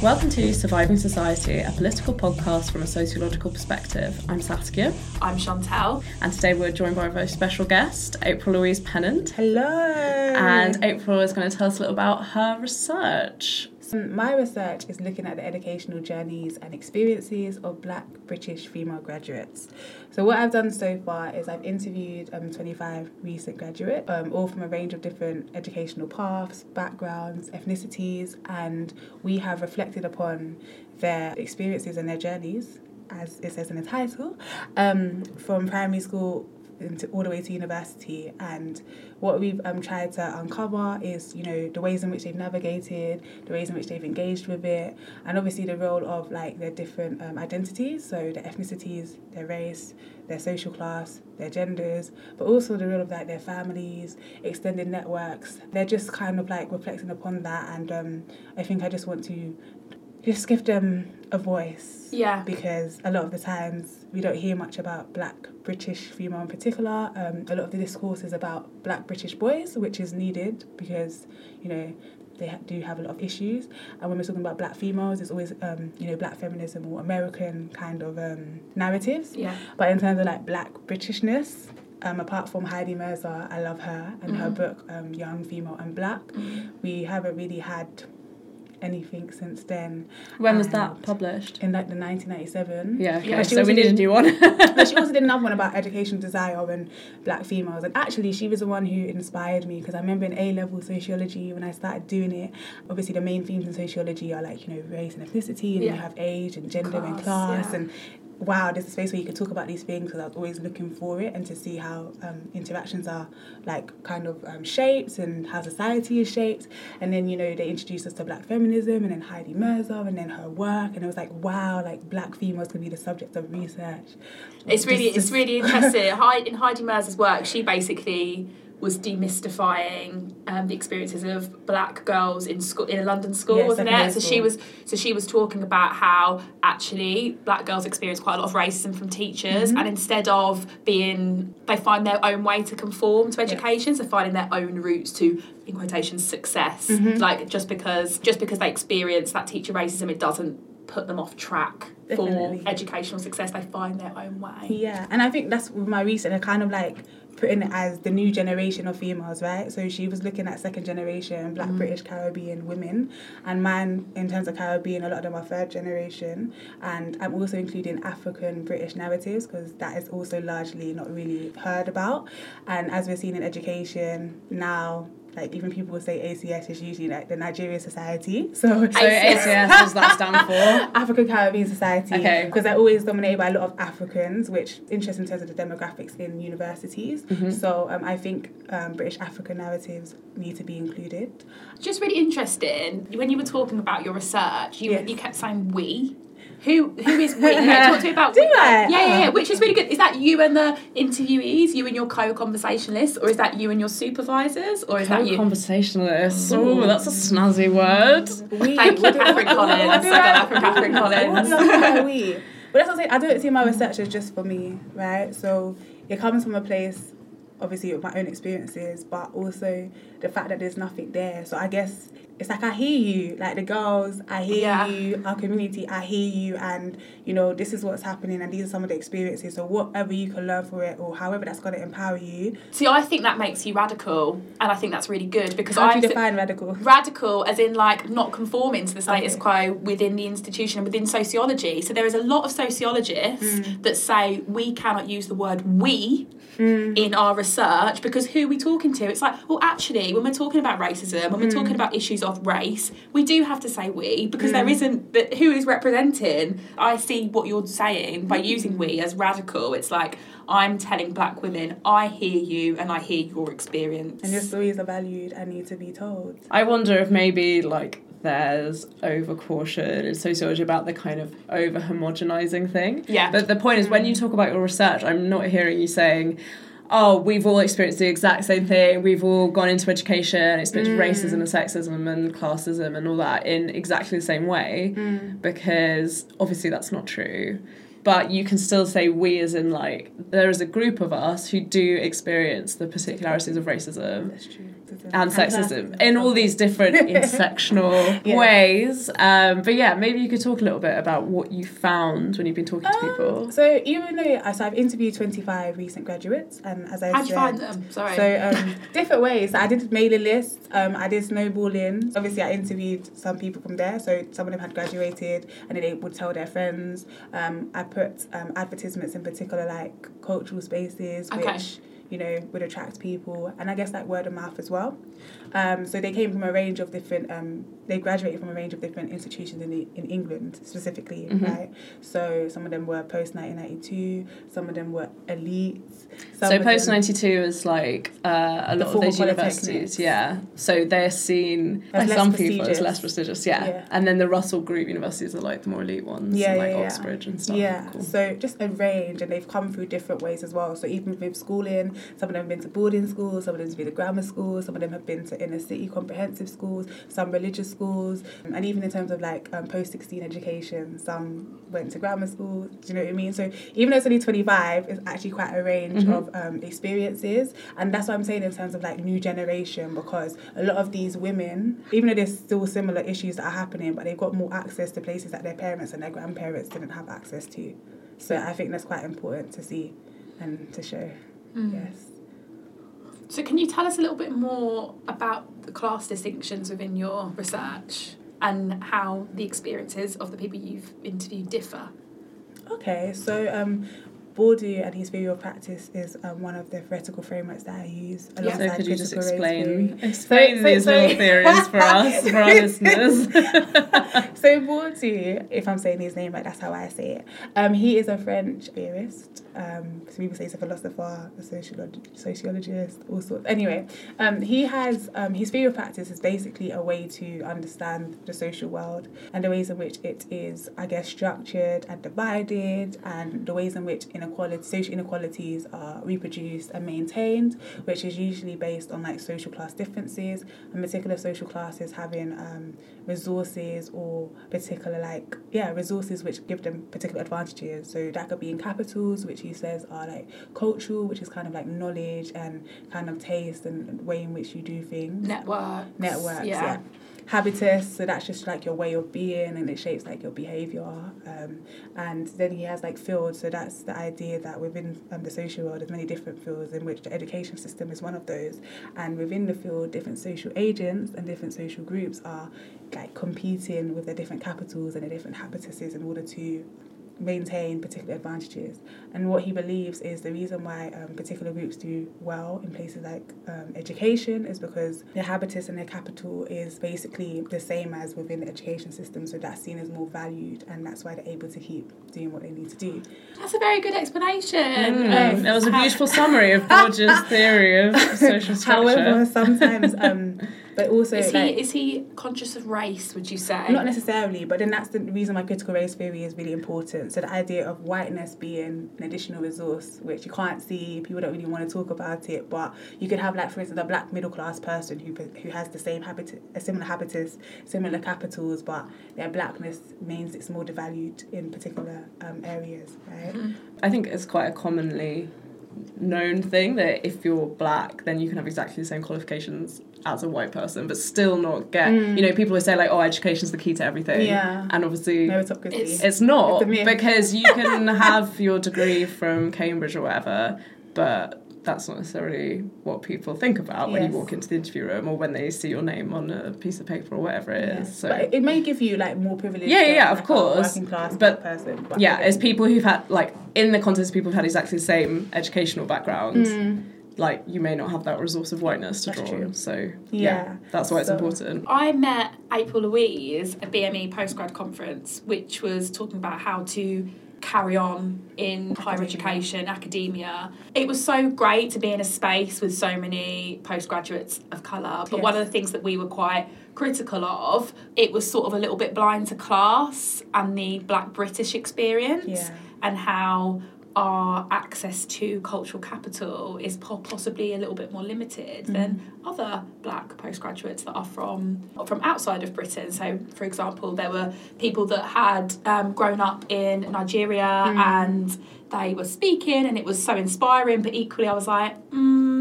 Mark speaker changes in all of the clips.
Speaker 1: Welcome to Surviving Society, a political podcast from a sociological perspective. I'm Saskia.
Speaker 2: I'm Chantelle.
Speaker 1: And today we're joined by a very special guest, April Louise Pennant.
Speaker 3: Hello.
Speaker 1: And April is going to tell us a little about her research.
Speaker 3: My research is looking at the educational journeys and experiences of black British female graduates. So, what I've done so far is I've interviewed um, 25 recent graduates, um, all from a range of different educational paths, backgrounds, ethnicities, and we have reflected upon their experiences and their journeys, as it says in the title, um, from primary school into all the way to university. And what we've um, tried to uncover is you know the ways in which they've navigated the ways in which they've engaged with it and obviously the role of like their different um, identities. So their ethnicities their race their social class their genders but also the role of like their families extended networks. They're just kind of like reflecting upon that. And um, i think i just want to just give them a voice.
Speaker 2: Yeah.
Speaker 3: Because a lot of the times we don't hear much about black British female in particular. Um, a lot of the discourse is about black British boys, which is needed because, you know, they ha- do have a lot of issues. And when we're talking about black females, it's always, um, you know, black feminism or American kind of um, narratives.
Speaker 2: Yeah.
Speaker 3: But in terms of like black Britishness, um, apart from Heidi Mirza, I love her and mm-hmm. her book um, Young, Female and Black, mm-hmm. we haven't really had anything since then.
Speaker 1: When was that published?
Speaker 3: In like the 1997.
Speaker 1: Yeah, okay. yeah so we need a new one.
Speaker 3: but she also did another one about education desire and black females. And actually, she was the one who inspired me because I remember in A level sociology when I started doing it, obviously the main themes in sociology are like, you know, race and ethnicity, and yeah. you have age and gender class, and class. Yeah. And wow, there's a space where you can talk about these things because I was always looking for it and to see how um, interactions are like kind of um, shaped and how society is shaped. And then, you know, they introduced us to black feminism and then Heidi Mirza and then her work. And it was like, wow, like black females could be the subject of research.
Speaker 2: It's really, just, it's really interesting. in Heidi Mirza's work, she basically was demystifying um, the experiences of black girls in school in a London school, yes, wasn't it? So she was so she was talking about how actually black girls experience quite a lot of racism from teachers, mm-hmm. and instead of being, they find their own way to conform to education, yeah. so finding their own routes to in quotations success. Mm-hmm. Like just because just because they experience that teacher racism, it doesn't put them off track Definitely. for educational success. They find their own way.
Speaker 3: Yeah, and I think that's with my research. I kind of like putting it as the new generation of females, right? So she was looking at second generation Black mm. British Caribbean women, and mine in terms of Caribbean, a lot of them are third generation, and I'm also including African British narratives because that is also largely not really heard about, and as we're seeing in education now, like even people will say ACS is usually like the Nigeria Society. So, so
Speaker 1: ACS does that stand for?
Speaker 3: African Caribbean Society. Okay. Because they're always dominated by a lot of Africans, which interesting in terms of the demographics in universities. Mm-hmm. So um, I think um, British African narratives need to be included.
Speaker 2: Just really interesting. When you were talking about your research, you yes. you kept saying we. Who who is we? talk to me about.
Speaker 3: Do Yeah,
Speaker 2: yeah, yeah. Which is really good. Is that you and the interviewees, you and your co-conversationalists, or is that you and your supervisors, or is that you?
Speaker 1: Co-conversationalists. Oh, that's a snazzy word.
Speaker 2: We, Thank you, Catherine Collins. I got that from Catherine Collins.
Speaker 3: we. But that's what I'm saying. I don't see my research as just for me, right? So it comes from a place obviously with my own experiences, but also the fact that there's nothing there. So I guess it's like I hear you, like the girls, I hear yeah. you, our community, I hear you, and you know this is what's happening, and these are some of the experiences. So whatever you can learn from it, or however that's going to empower you.
Speaker 2: See, I think that makes you radical, and I think that's really good because
Speaker 3: I do you define radical?
Speaker 2: Radical, as in like not conforming to the status okay. quo within the institution and within sociology. So there is a lot of sociologists mm. that say we cannot use the word we mm. in our research because who are we talking to? It's like, well, actually, when we're talking about racism, when we're mm. talking about issues of race, we do have to say we because mm. there isn't that who is representing. I see what you're saying by using we as radical. It's like I'm telling black women, I hear you and I hear your experience.
Speaker 3: And your stories are valued and need to be told.
Speaker 1: I wonder if maybe like there's over caution in sociology about the kind of over homogenizing thing.
Speaker 2: Yeah.
Speaker 1: But the point is, when you talk about your research, I'm not hearing you saying, oh, we've all experienced the exact same thing. We've all gone into education, and experienced mm. racism and sexism and classism and all that in exactly the same way, mm. because obviously that's not true. But you can still say we, as in like there is a group of us who do experience the particularities of racism.
Speaker 3: That's true sexism.
Speaker 1: and sexism in all these different intersectional
Speaker 3: Yeah.
Speaker 1: ways. Um, but yeah, maybe you could talk a little bit about what you found when you've been talking to
Speaker 3: Um,
Speaker 1: people.
Speaker 3: So even though so I've interviewed twenty five recent graduates, and as I
Speaker 2: How'd
Speaker 3: said,
Speaker 2: you find them? Sorry.
Speaker 3: So um, different ways. I did mailing lists. Um, I did snowballing. Obviously, I interviewed some people from there. So some of them had graduated, and then they would tell their friends. Um, I put um, advertisements in particular, like cultural spaces,
Speaker 2: Okay.
Speaker 3: which you know would attract people, and I guess like word of mouth as well. Um, so they came from a range of different. Um, they graduated from a range of different institutions in the, in England specifically,
Speaker 1: Mhm.
Speaker 3: right? So some of them were post nineteen ninety two. Some of them were elites.
Speaker 1: So post ninety two is like uh, a lot of those universities, yeah. So they're seen by
Speaker 3: less
Speaker 1: some people as less prestigious, yeah.
Speaker 3: Yeah.
Speaker 1: And then the Russell Group universities are like the more elite ones,
Speaker 3: Yeah,
Speaker 1: like
Speaker 3: yeah, yeah.
Speaker 1: Oxbridge and stuff.
Speaker 3: Yeah,
Speaker 1: Cool.
Speaker 3: so just a range, and they've come through different ways as well. So even with schooling, some of them have been to boarding schools, some of them have been to grammar schools, some of them have been to inner city comprehensive schools, some religious schools, and even in terms of like um, post sixteen education, some went to grammar schools. Do you know what I mean? So even though it's only twenty five, it's actually quite a range
Speaker 1: Mhm.
Speaker 3: of um, experiences, and that's what I'm saying in terms of like new generation because a lot of these women, even though there's still similar issues that are happening, but they've got more access to places that their parents and their grandparents didn't have access to. So I think that's quite important to see and to show.
Speaker 2: Mm.
Speaker 3: Yes.
Speaker 2: So, can you tell us a little bit more about the class distinctions within your research and how the experiences of the people you've interviewed differ?
Speaker 3: Okay, so um, Bourdieu and his theory of practice is um, one of the theoretical frameworks that I use
Speaker 2: Yeah.
Speaker 1: So could you just
Speaker 3: critical race theory.
Speaker 1: explain explain
Speaker 3: So-
Speaker 1: these
Speaker 3: so-
Speaker 1: little theories for us, for our listeners?
Speaker 3: so Bourdieu, if I'm saying his name right, that's how I say it. Um, he is a French theorist. Um, some people say he's a philosopher, a sociolog- sociologist, all sorts. Anyway, um, he has um, his theory of practice is basically a way to understand the social world and the ways in which it is, I guess, structured and divided, and the ways in which inequality, social inequalities are reproduced and maintained, which is usually based on like social class differences, and particular social classes having um, resources or particular like yeah resources which give them particular advantages so that could be in capitals which he says are like cultural which is kind of like knowledge and kind of taste and way in which you do things
Speaker 2: Networks.
Speaker 3: networks yeah. Habitus so that's just like your way of being and it shapes like your behavior um, and then he has like fields so that's the idea that within um, the social world there's many different fields in which the education system is one of those and within the field different social agents and different social groups are like competing with their different capitals and their different habituses in order to maintain particular advantages. And what he believes is the reason why um, particular groups do well in places like um, education is because their habitus and their capital is basically the same as within the education system. So that's seen as more valued, and that's why they're able to keep doing what they need to do.
Speaker 2: That's a very good explanation.
Speaker 1: Mm,
Speaker 2: of
Speaker 1: that was a beautiful summary of Bourdieu's theory of social structure.
Speaker 3: However, sometimes, um, but also
Speaker 2: Is
Speaker 3: like,
Speaker 2: he is he conscious of race? Would you say?
Speaker 3: Not necessarily, but then that's the reason why critical race theory is really important. So the idea of whiteness being an additional resource, which you can't see, people don't really want to talk about it, but you could have, like, for instance, a black middle class person who who has the same habit, a similar habitus, similar capitals, but their blackness means it's more devalued in particular um, areas, right?
Speaker 2: Mhm.
Speaker 1: I think it's quite a commonly known thing that if you're black, then you can have exactly the same qualifications as a white person, but still not get.
Speaker 3: Mm.
Speaker 1: You know, people who say like, "Oh, education's the key to everything,"
Speaker 3: Yeah.
Speaker 1: and obviously.
Speaker 3: Meritocracy.
Speaker 2: It's-
Speaker 1: It's not
Speaker 3: It's
Speaker 1: because you can have your degree from Cambridge or whatever, but that's not necessarily what people think about when you walk into the interview room or when they see your name on a piece of paper or whatever it is.
Speaker 3: Yeah.
Speaker 1: So
Speaker 3: But it, it may give you like more privilege.
Speaker 1: Yeah, yeah, yeah, of
Speaker 3: like, a
Speaker 1: course.
Speaker 3: Working class
Speaker 1: But-
Speaker 3: person. But
Speaker 1: yeah, it's people who've had like in the context of people who've had exactly the same educational background.
Speaker 3: Mm.
Speaker 1: Like you may not have that resource of whiteness to
Speaker 3: That's
Speaker 1: draw
Speaker 3: true.
Speaker 1: on. So yeah,
Speaker 3: Yeah.
Speaker 1: that's why it's important.
Speaker 2: I met April Louise at BME postgrad conference, which was talking about how to carry on in higher education, academia. It was so great to be in a space with so many postgraduates of colour. But
Speaker 3: Yes.
Speaker 2: one of the things that we were quite critical of, it was sort of a little bit blind to class and the black British experience
Speaker 3: Yeah.
Speaker 2: and how our access to cultural capital is po- possibly a little bit more limited than other black postgraduates that are from from outside of Britain. So, for example, there were people that had um, grown up in Nigeria and they were speaking, and it was so inspiring. But equally, I was like, mm,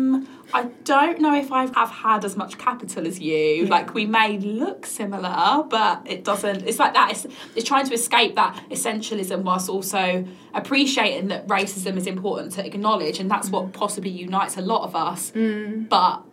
Speaker 2: I don't know if I have had as much capital as you. Yeah. Like we may look similar, but it doesn't. It's like that. It's, it's trying to escape that essentialism whilst also appreciating that racism is important to acknowledge, and that's what possibly unites a lot of us.
Speaker 3: Mm.
Speaker 2: But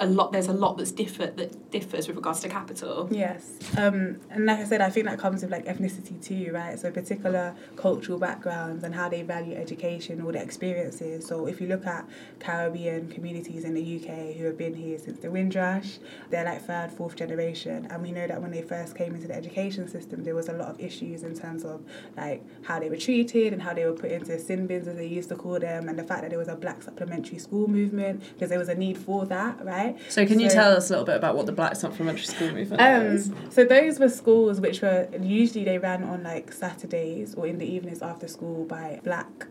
Speaker 2: a lot there's a lot that's different that differs with regards to capital.
Speaker 3: Yes. Um, and like i said i think that comes with like ethnicity too right? So particular cultural backgrounds and how they value education or their experiences. So if you look at caribbean communities in the uk who have been here since the windrush they're like third fourth generation. And we know that when they first came into the education system there was a lot of issues in terms of like how they were treated and how they were put into sin bins as they used to call them and the fact that there was a black supplementary school movement because there was a need for that right
Speaker 1: So, can so, you tell us a little bit about what the Black Supplementary School movement um, is?
Speaker 3: So, those were schools which were usually they ran on like Saturdays or in the evenings after school by black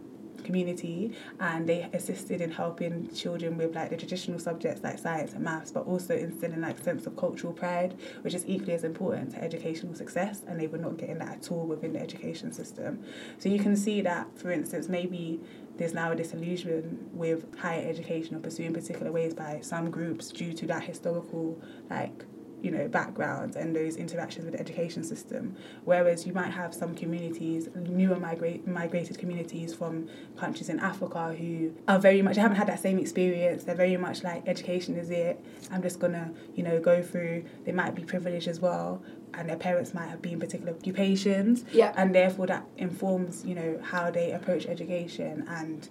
Speaker 3: community and they assisted in helping children with like the traditional subjects like science and maths but also instilling like sense of cultural pride which is equally as important to educational success and they were not getting that at all within the education system so you can see that for instance maybe there's now a disillusion with higher education or pursuing particular ways by some groups due to that historical like you know backgrounds and those interactions with the education system. Whereas you might have some communities newer migrate migrated communities from countries in Africa who are very much haven't had that same experience. They're very much like education is it. I'm just gonna you know go through. They might be privileged as well and their parents might have been particular occupations.
Speaker 2: Yeah.
Speaker 3: And therefore that informs you know how they approach education and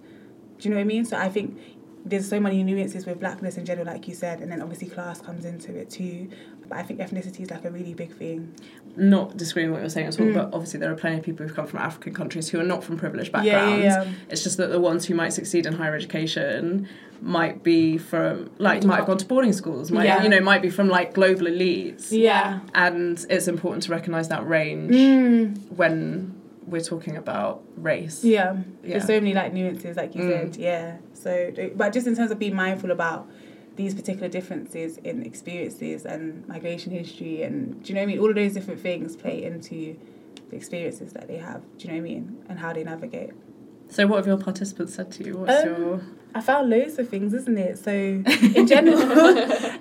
Speaker 3: do you know what I mean? So I think there's so many nuances with blackness in general like you said and then obviously class comes into it too but I think ethnicity is like a really big thing
Speaker 1: not disagreeing with what you're saying at all mm. but obviously there are plenty of people who've come from African countries who are not from privileged backgrounds yeah, yeah, yeah. it's just that the ones who might succeed in higher education might be from like might have gone to boarding schools might yeah. you know might be from like global elites
Speaker 3: yeah
Speaker 1: and it's important to recognize that range
Speaker 3: mm.
Speaker 1: when we're talking about race
Speaker 3: yeah. yeah there's so many like nuances like you mm. said yeah so but just in terms of being mindful about these particular differences in experiences and migration history and do you know what I mean? All of those different things play into the experiences that they have do you know what I mean? And how they navigate.
Speaker 1: So what have your participants said to you? What's um, your
Speaker 3: I found loads of things, isn't it? So in general,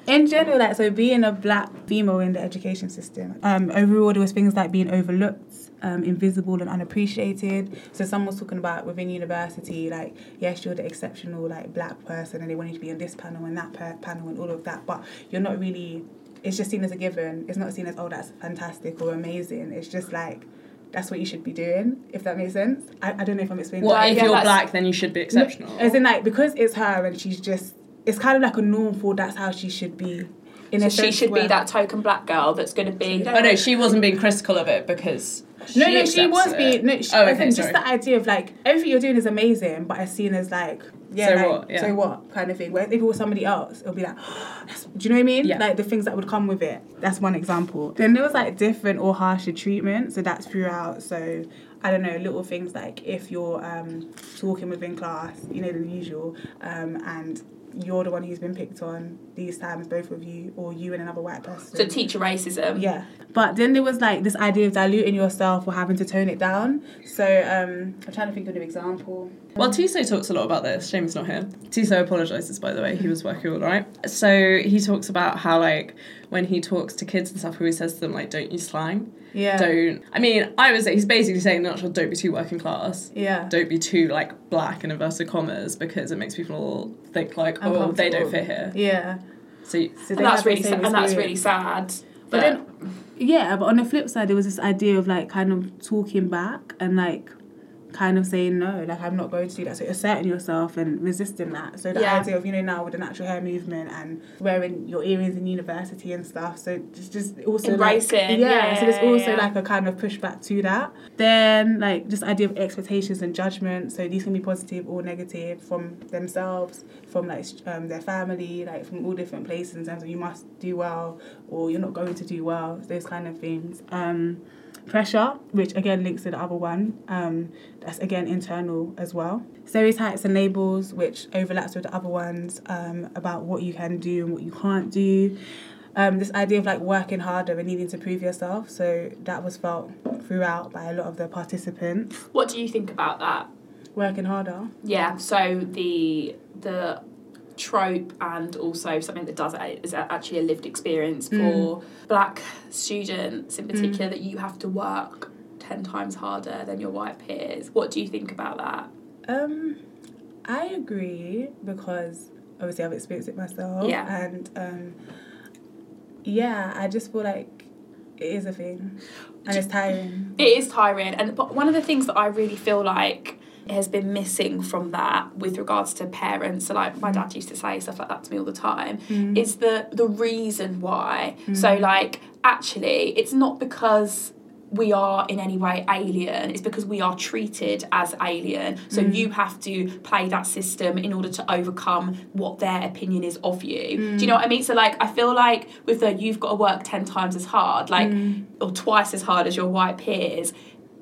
Speaker 3: in general, like so, being a black female in the education system, um, overall there was things like being overlooked, um, invisible and unappreciated. So someone was talking about within university, like yes, you're the exceptional like black person, and they want you to be on this panel and that per- panel and all of that, but you're not really. It's just seen as a given. It's not seen as oh that's fantastic or amazing. It's just like that's what you should be doing, if that makes sense. I, I don't know if I'm explaining.
Speaker 1: Well, if yeah, you're black, then you should be exceptional.
Speaker 3: No, as in, like, because it's her and she's just, it's kind of like a norm for that's how she should be.
Speaker 2: In so she should be that token black girl that's going to be.
Speaker 1: Oh no, she wasn't being critical of it because.
Speaker 3: No, no, she was being. No, she, oh, okay, just sorry. the idea of like everything you're doing is amazing, but as seen as like yeah, so like, what? Yeah. So what kind of thing? Where if it was somebody else, it'll be like, oh, do you know what I mean? Yeah. Like the things that would come with it. That's one example. Then there was like different or harsher treatment. So that's throughout. So I don't know, little things like if you're um, talking within class, you know, the usual, um, and you're the one who's been picked on these times, both of you, or you and another white person.
Speaker 2: So teacher racism.
Speaker 3: Yeah. But then there was like this idea of diluting yourself or having to tone it down. So um, I'm trying to think of an example.
Speaker 1: Well, Tissot talks a lot about this. Jamie's not here. Tissot apologises, by the way. He was working all right. So he talks about how, like, when he talks to kids and stuff, he always says to them, like, don't use slang.
Speaker 3: Yeah.
Speaker 1: Don't. I mean, I would say he's basically saying, not sure, don't be too working class.
Speaker 3: Yeah.
Speaker 1: Don't be too, like, black in inverted commas because it makes people think, like, oh, they don't fit here.
Speaker 3: Yeah.
Speaker 1: So,
Speaker 2: so and that's really sad, and that's really sad.
Speaker 3: But, but then, yeah, but on the flip side, there was this idea of like kind of talking back and like kind of saying no, like I'm not going to do that. So asserting yourself and resisting that. So the yeah. idea of you know now with the natural hair movement and wearing your earrings in university and stuff. So just just also
Speaker 2: embracing.
Speaker 3: Like, yeah, yeah, So there's also yeah. like a kind of pushback to that. Then like just idea of expectations and judgment. So these can be positive or negative from themselves, from like um, their family, like from all different places in terms of you must do well or you're not going to do well. Those kind of things. Um, pressure, which again links to the other one. Um, that's again internal as well. Stereotypes and labels, which overlaps with the other ones um, about what you can do and what you can't do. Um, this idea of like working harder and needing to prove yourself. So that was felt throughout by a lot of the participants.
Speaker 2: What do you think about that?
Speaker 3: Working harder.
Speaker 2: Yeah. So the the trope and also something that does is actually a lived experience mm. for black students in particular mm. that you have to work 10 times harder than your white peers. What do you think about that?
Speaker 3: Um i agree because obviously i've experienced it myself
Speaker 2: yeah.
Speaker 3: and um yeah i just feel like it is a thing. And it's tiring.
Speaker 2: It is tiring and but one of the things that i really feel like has been missing from that with regards to parents. So like my dad used to say stuff like that to me all the time. Mm. Is the the reason why. Mm. So like actually it's not because we are in any way alien it's because we are treated as alien so mm. you have to play that system in order to overcome what their opinion is of you mm. do you mm. know what i mean so like i feel like with the you've got to work 10 times as hard like mm. or twice as hard as your white peers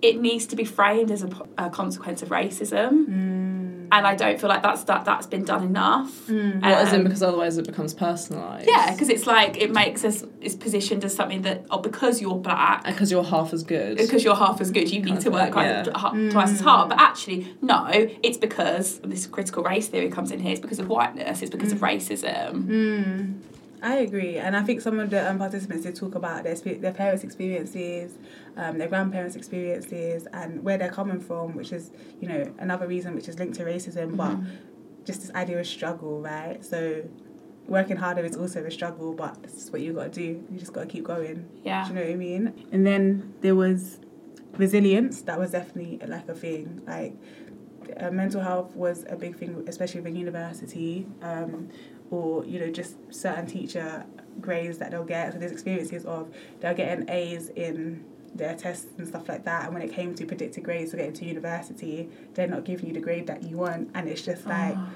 Speaker 2: it needs to be framed as a, a consequence of racism. Mm. And I don't feel like that's that that's been done enough.
Speaker 1: Mm. Um, is it? Because otherwise it becomes personalised.
Speaker 2: Yeah, because it's like it makes us it's positioned as something that oh because you're black
Speaker 1: because you're half as good
Speaker 2: because you're half as good you need to work like yeah. twice as hard. But actually no, it's because this critical race theory comes in here. It's because of whiteness. It's because mm. of racism.
Speaker 3: I agree, and I think some of the um, participants did talk about their their parents' experiences, um, their grandparents' experiences, and where they're coming from, which is you know another reason which is linked to racism, mm-hmm. but just this idea of struggle, right? So working harder is also a struggle, but this is what you got to do. You just got to keep going.
Speaker 2: Yeah.
Speaker 3: Do you know what I mean? And then there was resilience. That was definitely like a thing. Like uh, mental health was a big thing, especially in university. Um, or you know just certain teacher grades that they'll get. So there's experiences of they're getting A's in their tests and stuff like that. And when it came to predicted grades to get into university, they're not giving you the grade that you want, and it's just like. Oh.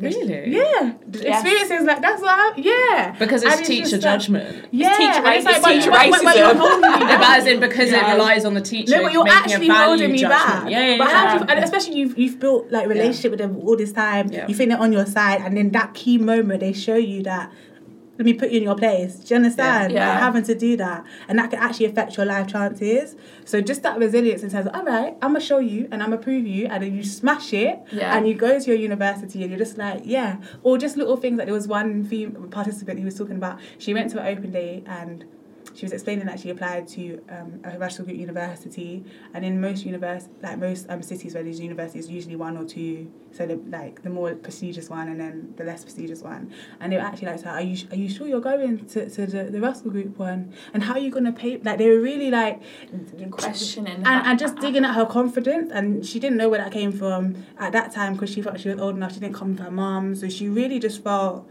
Speaker 1: Really?
Speaker 3: Yeah. Yes. experiences like that's what I, yeah.
Speaker 1: Because it's teacher it's judgment.
Speaker 3: Yeah. It's
Speaker 2: teacher,
Speaker 3: racism.
Speaker 2: It's like, teacher racism. But, you're
Speaker 1: holding me back. as in because yeah. it relies on the teacher.
Speaker 3: No, but you're actually holding me judgment. back.
Speaker 1: Yeah, yeah,
Speaker 3: but
Speaker 1: yeah.
Speaker 3: how do you, and especially you've you've built like relationship with them all this time. You think they're on your side, and then that key moment they show you that let me put you in your place. Do you understand?
Speaker 2: Yeah.
Speaker 3: Like having to do that. And that can actually affect your life chances. So just that resilience in terms of, all right, I'm going to show you and I'm going to prove you. And then you smash it
Speaker 2: yeah.
Speaker 3: and you go to your university and you're just like, yeah. Or just little things like there was one female participant who was talking about, she went to an open day and she was explaining that she applied to um, a Russell Group university, and in most univers- like most um, cities where there's universities, usually one or two. So the, like the more prestigious one, and then the less prestigious one. And they were actually like, "Are you are you sure you're going to, to the, the Russell Group one? And how are you gonna pay?" Like they were really like
Speaker 2: questioning
Speaker 3: and, and just digging at her confidence. And she didn't know where that came from at that time because she thought she was old enough. She didn't come from her mom, so she really just felt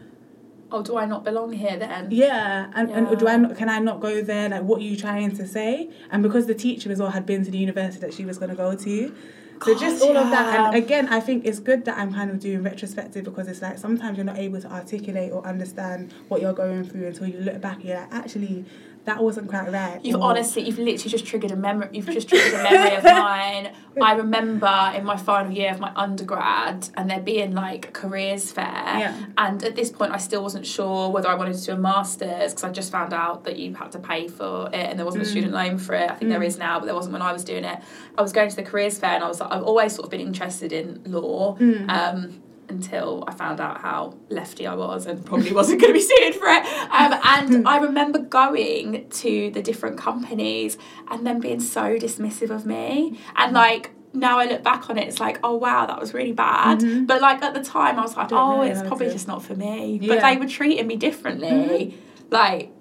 Speaker 2: oh, do I not belong here then?
Speaker 3: Yeah, and, yeah. and do I not, can I not go there? Like, what are you trying to say? And because the teacher as well had been to the university that she was going to go to. So God, just all yeah. of that, and again, I think it's good that I'm kind of doing retrospective because it's like sometimes you're not able to articulate or understand what you're going through until you look back. And you're like, actually, that wasn't quite right.
Speaker 2: You've or... honestly, you've literally just triggered a memory. You've just triggered a memory of mine. I remember in my final year of my undergrad, and there being like careers fair.
Speaker 3: Yeah.
Speaker 2: And at this point, I still wasn't sure whether I wanted to do a masters because I just found out that you had to pay for it, and there wasn't mm. a student loan for it. I think mm. there is now, but there wasn't when I was doing it. I was going to the careers fair, and I was like, I've always sort of been interested in law.
Speaker 3: Mm.
Speaker 2: Um, until I found out how lefty I was and probably wasn't going to be suited for it. Um, and I remember going to the different companies and them being so dismissive of me. And like, now I look back on it, it's like, oh wow, that was really bad. Mm-hmm. But like at the time, I was like, oh, it's probably just not for me. Yeah. But they were treating me differently. Mm-hmm. Like,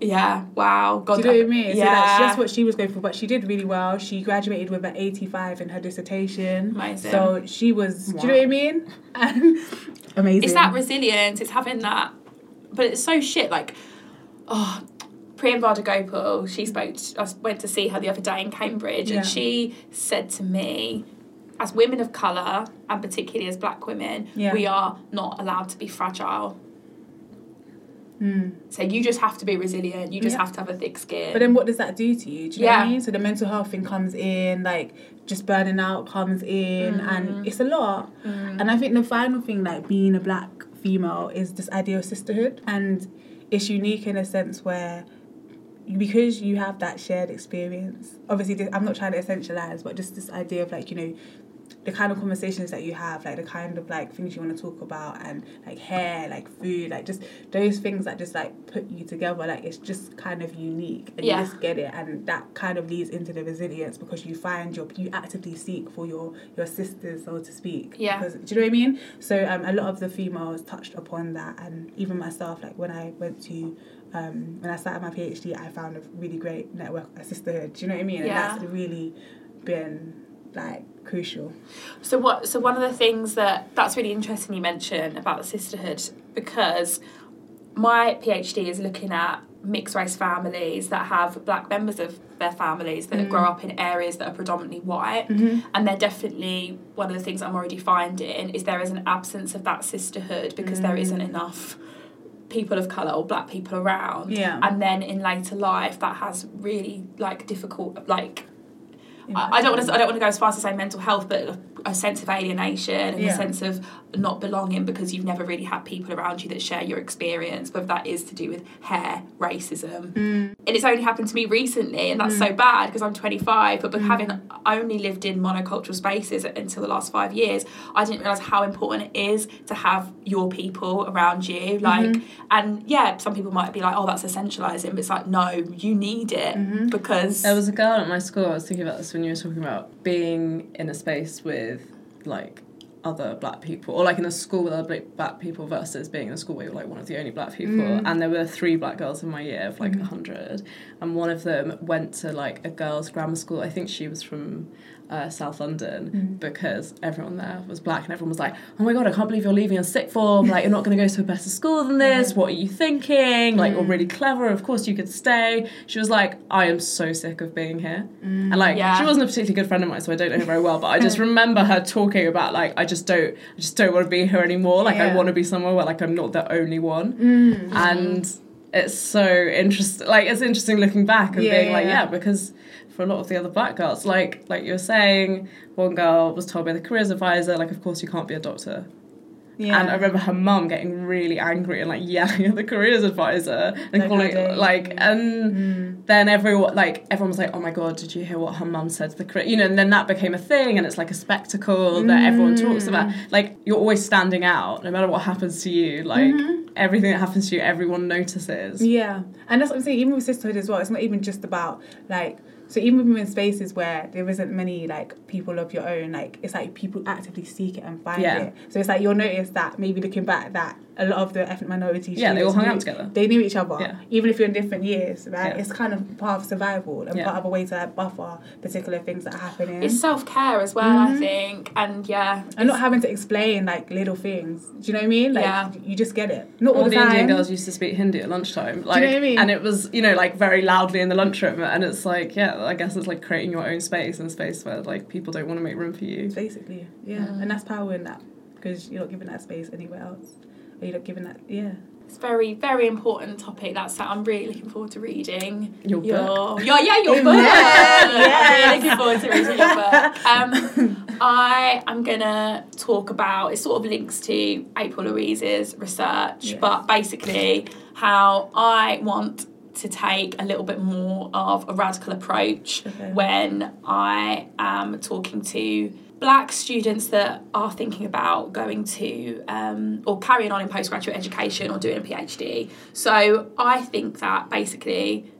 Speaker 2: yeah, wow.
Speaker 3: God, Do you know what I mean? Yeah. So that's, that's what she was going for, but she did really well. She graduated with an 85 in her dissertation.
Speaker 2: Amazing.
Speaker 3: So she was, wow. do you know what I mean? amazing.
Speaker 2: It's that resilience, it's having that, but it's so shit. Like, oh, Priyam Gopal, she mm. spoke, to, I went to see her the other day in Cambridge, yeah. and she said to me, as women of colour, and particularly as black women, yeah. we are not allowed to be fragile
Speaker 3: Mm.
Speaker 2: So you just have to be resilient. You just yeah. have to have a thick skin.
Speaker 3: But then what does that do to you? Do you yeah. know what I mean? So the mental health thing comes in, like just burning out comes in, mm. and it's a lot.
Speaker 2: Mm.
Speaker 3: And I think the final thing, like being a black female, is this idea of sisterhood, and it's unique in a sense where because you have that shared experience. Obviously, I'm not trying to essentialize, but just this idea of like you know the kind of conversations that you have, like the kind of like things you want to talk about, and like hair, like food, like just those things that just like put you together. Like it's just kind of unique, and
Speaker 2: Yeah.
Speaker 3: you just get it, and that kind of leads into the resilience because you find your you actively seek for your your sisters, so to speak.
Speaker 2: Yeah.
Speaker 3: Because, do you know what I mean? So um, a lot of the females touched upon that, and even myself, like when I went to. Um, when I started my PhD, I found a really great network, a sisterhood. Do you know what I mean?
Speaker 2: Yeah.
Speaker 3: And that's really been like crucial.
Speaker 2: So what? So one of the things that that's really interesting you mentioned about the sisterhood because my PhD is looking at mixed race families that have black members of their families that mm. grow up in areas that are predominantly white mm-hmm. and they're definitely one of the things I'm already finding is there is an absence of that sisterhood because there isn't mm. enough people of colour or black people around
Speaker 3: Yeah.
Speaker 2: and then in later life that has really like difficult like I, I don't want to. I don't want to go as far as to say mental health, but a, a sense of alienation and
Speaker 3: Yeah.
Speaker 2: a sense of not belonging because you've never really had people around you that share your experience, whether that is to do with hair, racism.
Speaker 3: Mm.
Speaker 2: And it's only happened to me recently, and that's so bad because I'm 25. But, but
Speaker 3: Mm.
Speaker 2: having only lived in monocultural spaces until the last five years, I didn't realize how important it is to have your people around you. Like,
Speaker 3: Mm-hmm.
Speaker 2: and yeah, some people might be like, "Oh, that's essentialising, but it's like, no, you need it
Speaker 3: Mm-hmm.
Speaker 2: because
Speaker 1: There was a girl at my school. I was thinking about this when you were talking about being in a space with like other black people, or like in a school with other black people versus being in a school where you're like one of the only black people. Mm. And there were three black girls in my year of like mm-hmm. a hundred, and one of them went to like a girls' grammar school. I think she was from. Uh, South London because everyone there was black and everyone was like, "Oh my god, I can't believe you're leaving a sixth form! Like you're not going to go to a better school than this. What are you thinking? Like you're really clever. Of course you could stay." She was like, "I am so sick of being here," and like
Speaker 2: Yeah.
Speaker 1: she wasn't a particularly good friend of mine, so I don't know her very well. But I just remember her talking about like, "I just don't, I just don't want to be here anymore. Like I want to be somewhere where like I'm not the only one."
Speaker 3: Mm.
Speaker 1: And it's so interesting. Like it's interesting looking back and
Speaker 3: Yeah,
Speaker 1: being like,
Speaker 3: yeah.
Speaker 1: yeah, because for a lot of the other black girls, like like you were saying, one girl was told by the careers advisor, like, of course you can't be a doctor.
Speaker 3: Yeah.
Speaker 1: And I remember her mum getting really angry and like yelling at the careers advisor and calling
Speaker 3: dare
Speaker 1: like and
Speaker 3: Mm.
Speaker 1: then everyone like everyone was like, Oh my god, did you hear what her mum said to the career you know, and then that became a thing and it's like a spectacle that everyone talks about.
Speaker 3: Mm.
Speaker 1: Like you're always standing out, no matter what happens to you, like
Speaker 3: Mm-hmm.
Speaker 1: everything that happens to you, everyone notices.
Speaker 3: Yeah, and that's what I'm saying. Even with sisterhood as well, it's not even just about like. So even in spaces where there isn't many like people of your own, like it's like people actively seek it and find
Speaker 1: Yeah.
Speaker 3: it. So it's like you'll notice that maybe looking back that a lot of the ethnic minority
Speaker 1: Yeah, they all hung
Speaker 3: knew-
Speaker 1: out together.
Speaker 3: They knew each other,
Speaker 1: Yeah.
Speaker 3: even if you're in different years, right?
Speaker 1: Yeah.
Speaker 3: It's kind of part of survival and
Speaker 1: Yeah.
Speaker 3: part of a way to like buffer particular things that are happening.
Speaker 2: It's self care as well, I think, and yeah,
Speaker 3: Mm-hmm. and not having to explain like little things. Do you know what I mean? Like
Speaker 2: Yeah.
Speaker 3: you just get it. Not all,
Speaker 1: all
Speaker 3: the,
Speaker 1: the
Speaker 3: time.
Speaker 1: Indian girls used to speak Hindi at lunchtime. Like,
Speaker 3: know what I mean?
Speaker 1: And it was, you know, like very loudly in the lunchroom. And it's like, yeah, I guess it's like creating your own space and space where like people don't want to make room for you.
Speaker 3: Basically, yeah. And that's power in that because you're not giving that space anywhere else. Or you're not giving that, yeah.
Speaker 2: it's very very important topic. That's that I'm really looking forward to reading
Speaker 1: Your book.
Speaker 2: Your, yeah, your book. yeah, really looking forward to reading your book. Um, I am gonna talk about. It sort of links to April Louise's research,
Speaker 3: Yes.
Speaker 2: but basically how I want to take a little bit more of a radical approach
Speaker 3: Okay.
Speaker 2: when I am talking to black students that are thinking about going to um, or carrying on in postgraduate education or doing a PhD. So I think that basically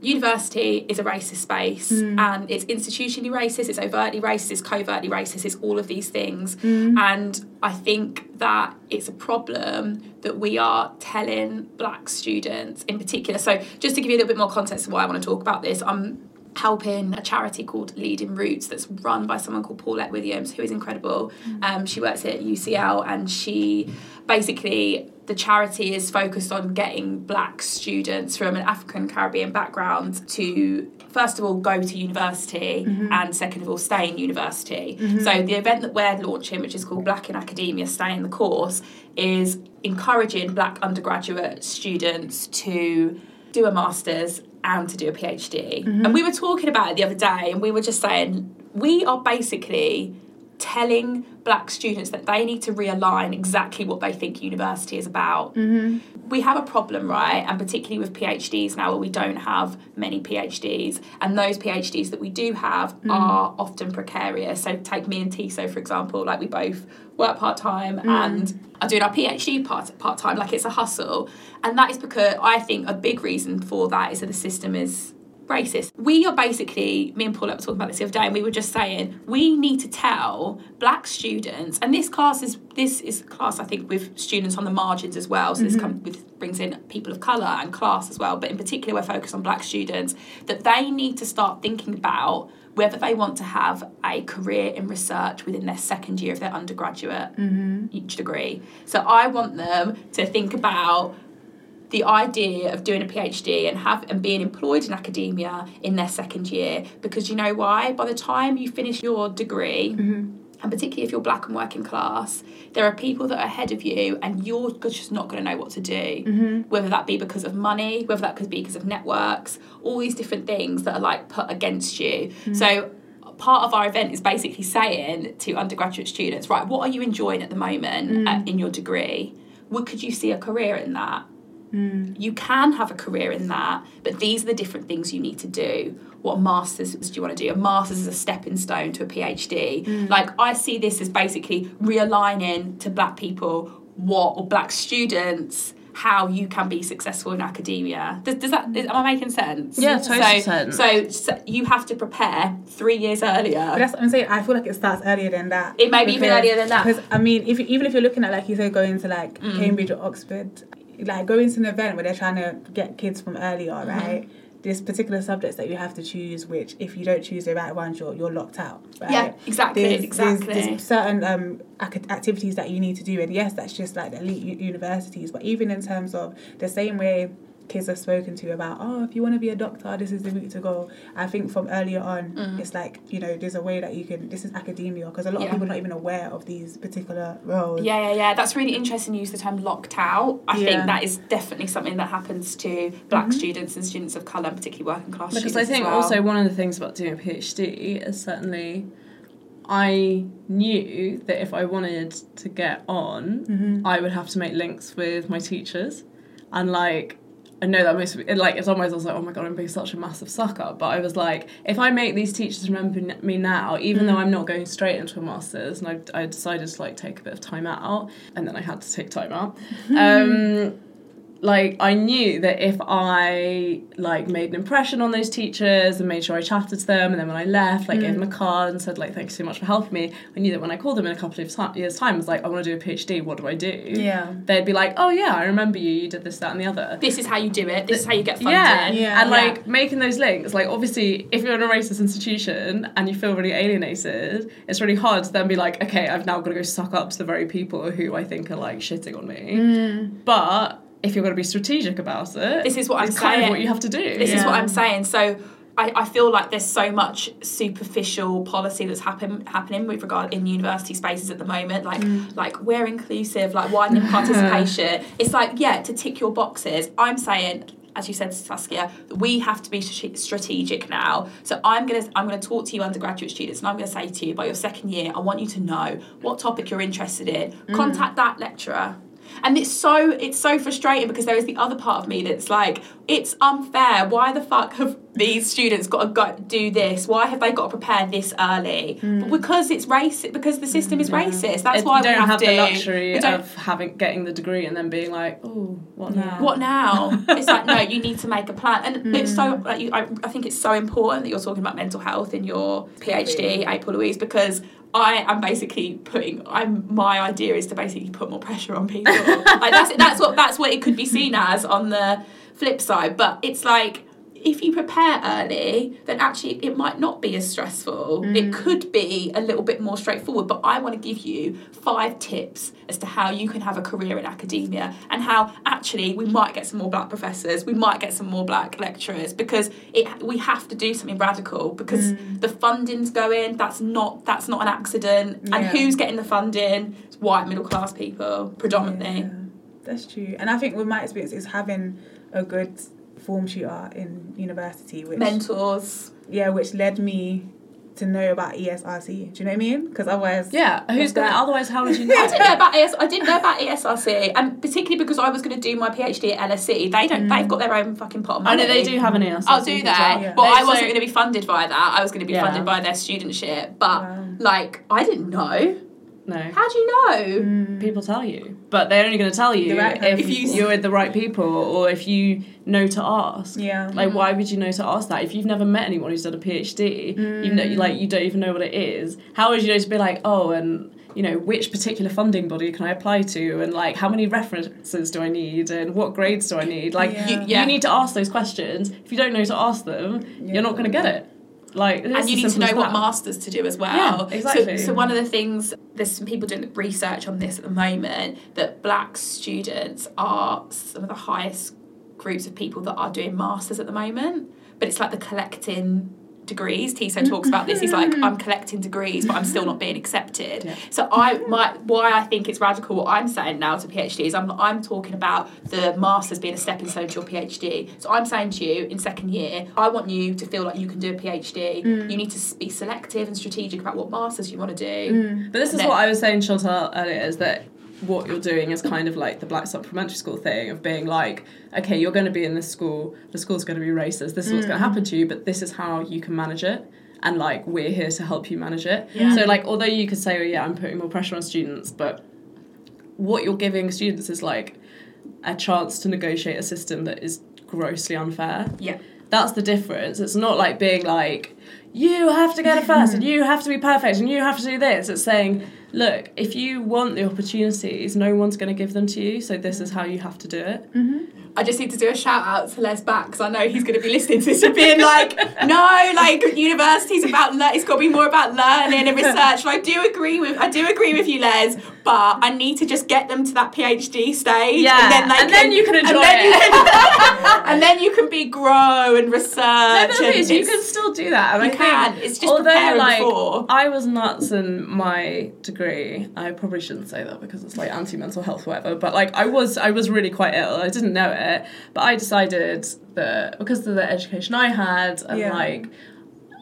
Speaker 2: university is a racist space mm. and it's institutionally racist, it's overtly racist, it's covertly racist, it's all of these things. Mm. And I think that it's a problem that we are telling black students in particular. So just to give you a little bit more context of why I want to talk about this, I'm helping a charity called Leading Routes that's run by someone called Paulette Williams, who is incredible. Mm. Um, she works at UCL and she basically the charity is focused on getting black students from an African Caribbean background to first of all go to university mm-hmm. and second of all stay in university. Mm-hmm. So the event that we're launching, which is called Black in Academia Stay in the Course, is encouraging black undergraduate students to do a master's and to do a PhD. Mm-hmm. And we were talking about it the other day and we were just saying we are basically telling black students that they need to realign exactly what they think university is about. Mm-hmm. We have a problem, right? And particularly with PhDs now, where we don't have many PhDs, and those PhDs that we do have mm. are often precarious. So take me and Tissot, for example, like we both work part time mm. and are doing our PhD part part time, like it's a hustle. And that is because I think a big reason for that is that the system is racist. We are basically, me and Paul were talking about this the other day, and we were just saying we need to tell black students, and this class is this is class I think with students on the margins as well. So mm-hmm. this comes with brings in people of colour and class as well. But in particular, we're focused on black students that they need to start thinking about whether they want to have a career in research within their second year of their undergraduate mm-hmm. each degree. So I want them to think about the idea of doing a PhD and have and being employed in academia in their second year because you know why by the time you finish your degree mm-hmm. and particularly if you're black and working class there are people that are ahead of you and you're just not going to know what to do mm-hmm. whether that be because of money whether that could be because of networks all these different things that are like put against you mm-hmm. so part of our event is basically saying to undergraduate students right what are you enjoying at the moment mm. at, in your degree what could you see a career in that Mm. You can have a career in that, but these are the different things you need to do. What masters do you want to do? A master's is a stepping stone to a PhD. Mm. Like I see this as basically realigning to black people what or black students how you can be successful in academia. Does, does that is, am I making sense?
Speaker 1: Yeah, totally
Speaker 2: so, sense. So, so you have to prepare three years earlier.
Speaker 3: But that's what I'm saying. I feel like it starts earlier than that.
Speaker 2: It may be even earlier than that.
Speaker 3: Because I mean, if even if you're looking at like you said, going to like mm. Cambridge or Oxford, like going to an event where they're trying to get kids from earlier, mm-hmm. right? There's particular subjects that you have to choose, which if you don't choose the right ones, you're, you're locked out. Right?
Speaker 2: Yeah, exactly,
Speaker 3: there's,
Speaker 2: exactly.
Speaker 3: There's, there's certain um, activities that you need to do, and yes, that's just like the elite universities. But even in terms of the same way kids are spoken to about oh if you want to be a doctor this is the route to go i think from earlier on mm. it's like you know there's a way that you can this is academia because a lot yeah. of people are not even aware of these particular roles
Speaker 2: yeah yeah yeah that's really interesting you use the term locked out i yeah. think that is definitely something that happens to black mm-hmm. students and students of colour particularly working class
Speaker 1: because i think
Speaker 2: well.
Speaker 1: also one of the things about doing a phd is certainly I knew that if I wanted to get on, mm-hmm. I would have to make links with my teachers. And like I know that most it, like it's almost I was like, oh my god, I'm being such a massive sucker. But I was like, if I make these teachers remember me now, even mm. though I'm not going straight into a masters, and I, I decided to like take a bit of time out, and then I had to take time out. um, like I knew that if I like made an impression on those teachers and made sure I chatted to them, and then when I left, like mm. gave them a card and said like thank you so much for helping me. I knew that when I called them in a couple of years time, I was like I want to do a PhD. What do I do?
Speaker 3: Yeah.
Speaker 1: They'd be like, oh yeah, I remember you. You did this, that, and the other.
Speaker 2: This is how you do it. This is how you get funded.
Speaker 1: Yeah. yeah. And like yeah. making those links, like obviously, if you're in a racist institution and you feel really alienated, it's really hard to then be like, okay, I've now got to go suck up to the very people who I think are like shitting on me.
Speaker 3: Mm.
Speaker 1: But if you're going to be strategic about it,
Speaker 2: this is what I'm
Speaker 1: saying.
Speaker 2: Kind
Speaker 1: of what you have to do.
Speaker 2: This yeah. is what I'm saying. So. I, I feel like there's so much superficial policy that's happen, happening with regard in university spaces at the moment, like mm. like we're inclusive, like widening participation. It's like yeah, to tick your boxes. I'm saying as you said, Saskia, we have to be strategic now. So I'm gonna I'm gonna talk to you undergraduate students, and I'm gonna say to you, by your second year, I want you to know what topic you're interested in. Mm. Contact that lecturer and it's so it's so frustrating because there is the other part of me that's like it's unfair. Why the fuck have these students got to go do this? Why have they got to prepare this early? Mm. because it's racist because the system is racist. That's it, why
Speaker 1: you don't
Speaker 2: we have,
Speaker 1: have
Speaker 2: to,
Speaker 1: the luxury of having getting the degree and then being like oh what now?
Speaker 2: What now? It's like no you need to make a plan. And mm. it's so like you, I, I think it's so important that you're talking about mental health in your PhD April Louise because I am basically putting. I'm my idea is to basically put more pressure on people. like that's that's what that's what it could be seen as on the flip side. But it's like if you prepare early, then actually it might not be as stressful. Mm. It could be a little bit more straightforward, but I want to give you five tips as to how you can have a career in academia and how actually we might get some more black professors, we might get some more black lecturers because it we have to do something radical because mm. the funding's going, that's not that's not an accident. Yeah. And who's getting the funding? It's white middle class people predominantly.
Speaker 3: Yeah, that's true. And I think with my experience is having a good form tutor in university, which
Speaker 2: mentors.
Speaker 3: Yeah, which led me to know about ESRC. Do you know what I mean? Because otherwise,
Speaker 1: yeah, who's gonna?
Speaker 3: that?
Speaker 1: Otherwise, how would you know?
Speaker 2: I didn't know about ES, I didn't know about ESRC, and particularly because I was going to do my PhD at LSE. They don't. They've mm. got their own fucking pot of
Speaker 1: I know they do have an ESRC.
Speaker 2: I'll do
Speaker 1: that, well.
Speaker 3: Yeah.
Speaker 2: But
Speaker 1: They-
Speaker 2: I wasn't going to be funded by that. I was going to be
Speaker 1: Yeah.
Speaker 2: funded by their studentship. But
Speaker 3: Wow.
Speaker 2: like, I didn't know.
Speaker 1: No.
Speaker 2: How do you know?
Speaker 3: Mm.
Speaker 1: People tell you, but they're only going to tell you
Speaker 3: The right kind
Speaker 1: if
Speaker 2: people.
Speaker 1: you're with the right people or if you know to ask.
Speaker 3: Yeah.
Speaker 1: Like, why would you know to ask that if you've never met anyone who's done a PhD? You know,
Speaker 3: Mm.
Speaker 1: like you don't even know what it is. How would you know to be like, oh, and you know, which particular funding body can I apply to, and like, how many references do I need, and what grades do I need? Like,
Speaker 3: Yeah.
Speaker 2: You- yeah.
Speaker 1: you need to ask those questions. If you don't know to ask them,
Speaker 3: Yeah.
Speaker 1: you're not going to get it. Like,
Speaker 2: and you need to know what masters to do as well.
Speaker 1: Yeah, exactly.
Speaker 2: So, so one of the things there's some people doing research on this at the moment that black students are some of the highest groups of people that are doing masters at the moment. But it's like the collecting degrees. Tissot talks about this. He's like, I'm collecting degrees, but I'm still not being accepted.
Speaker 1: Yeah.
Speaker 2: So I my why I think it's radical what I'm saying now to PhDs. I'm I'm talking about the masters being a stepping stone to your PhD. So I'm saying to you in second year, I want you to feel like you can do a PhD. Mm. You need to be selective and strategic about what masters you want to do. Mm.
Speaker 1: But this is
Speaker 2: No.
Speaker 1: what I was saying, Chantelle, earlier, is that what you're doing is kind of like the black supplementary school thing of being like, okay, you're going to be in this school, the school's going to be racist, this is what's going to mm. happen to you, but this is how you can manage it. And like, we're here to help you manage it.
Speaker 2: Yeah.
Speaker 1: So, like, although you could say, oh, yeah, I'm putting more pressure on students, but what you're giving students is like a chance to negotiate a system that is grossly unfair
Speaker 2: Yeah.
Speaker 1: that's the difference. It's not like being like, you have to get it first and you have to be perfect and you have to do this. It's saying, look, if you want the opportunities, no one's going to give them to you, so this is how you have to do it. Mm-hmm.
Speaker 2: I just need to do a shout out to Les Back because I know he's going to be listening to this and being like, no, like university's about le- it's got to be more about learning and research. And I do agree with I do agree with you, Les, but I need to just get them to that PhD stage,
Speaker 1: Yeah,
Speaker 2: and then they
Speaker 1: and then you can enjoy
Speaker 2: and then You
Speaker 1: it.
Speaker 2: can, and then you can be grow and research.
Speaker 1: No, but the
Speaker 2: and
Speaker 1: you can still do that. And
Speaker 2: You
Speaker 1: I
Speaker 2: can.
Speaker 1: Think,
Speaker 2: It's just
Speaker 1: although,
Speaker 2: preparing
Speaker 1: like,
Speaker 2: before.
Speaker 1: I was nuts in my degree. I probably shouldn't say that because it's like anti mental health, whatever. But like, I was, I was really quite ill. I didn't know it, but I decided that because of the education I had and
Speaker 3: Yeah.
Speaker 1: like.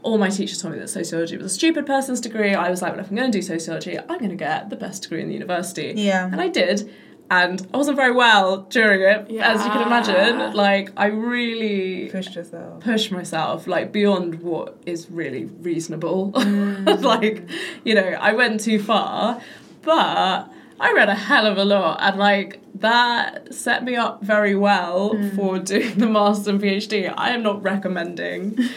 Speaker 1: All my teachers told me that sociology was a stupid person's degree. I was like, well, if I'm going to do sociology, I'm going to get the best degree in the university.
Speaker 3: Yeah.
Speaker 1: And I did. And I wasn't very well during it, as you can imagine. Like, I really
Speaker 3: Pushed yourself.
Speaker 1: push myself like beyond what is really reasonable. Mm. like, you know, I went too far, but I read a hell of a lot and like that set me up very well hmm. for doing the master and PhD. I am not recommending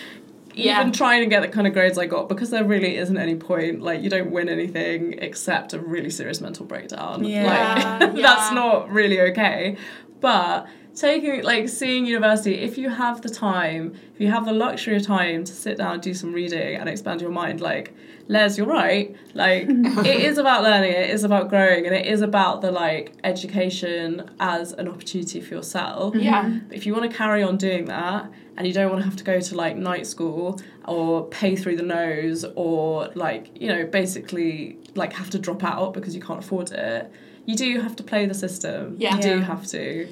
Speaker 2: Yeah.
Speaker 1: even trying to get the kind of grades I got because there really isn't any point. Like you don't win anything except a really serious mental breakdown.
Speaker 3: Yeah.
Speaker 1: Like
Speaker 2: Yeah.
Speaker 1: that's not really okay. But taking like seeing university, if you have the time, if you have the luxury of time to sit down and do some reading and expand your mind, like Les, you're right. Like it is about learning, it is about growing, and it is about the like education as an opportunity for yourself.
Speaker 2: Yeah.
Speaker 1: If you want to carry on doing that and you don't want to have to go to like night school or pay through the nose or like, you know, basically like have to drop out because you can't afford it, you do have to play the system.
Speaker 2: Yeah.
Speaker 1: You do have to.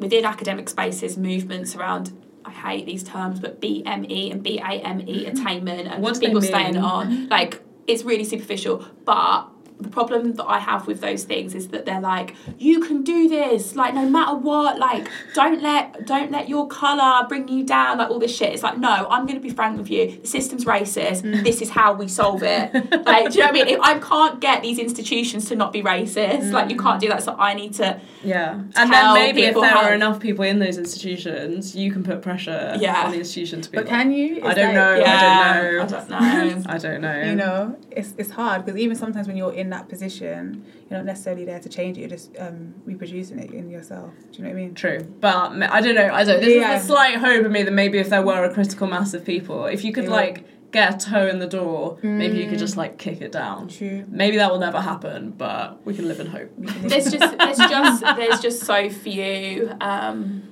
Speaker 2: Within academic spaces, movements around. I hate these terms, but BME and BAME attainment and
Speaker 1: What
Speaker 2: people staying on like it's really superficial. But the problem that I have with those things is that they're like, you can do this, like no matter what, like don't let don't let your colour bring you down, like all this shit. It's like, no, I'm gonna be frank with you. The system's racist.
Speaker 1: Mm.
Speaker 2: This is how we solve it. like, do you know what I mean? If I can't get these institutions to not be racist, like you can't do that. So I need to
Speaker 1: Yeah. And
Speaker 2: Tell
Speaker 1: then maybe if
Speaker 2: people
Speaker 1: there
Speaker 2: how-
Speaker 1: are enough people in those institutions, you can put pressure
Speaker 2: Yeah.
Speaker 1: on the institution to be
Speaker 3: But
Speaker 1: like,
Speaker 3: can you?
Speaker 1: I don't
Speaker 3: like-
Speaker 1: know.
Speaker 2: yeah,
Speaker 1: I don't know.
Speaker 2: I don't know.
Speaker 1: I don't know.
Speaker 3: You know, it's it's hard because even sometimes when you're in that position, you're not necessarily there to change it. You're just um, reproducing it in yourself. Do you know what I mean?
Speaker 1: True, but I don't know. I don't. This
Speaker 3: Yeah.
Speaker 1: is a slight hope in me that maybe if there were a critical mass of people, if you could
Speaker 3: Yeah.
Speaker 1: like get a toe in the door, maybe you could just like kick it down.
Speaker 3: True.
Speaker 1: Maybe that will never happen, but we can live in hope.
Speaker 2: there's just there's just there's just so few. Um,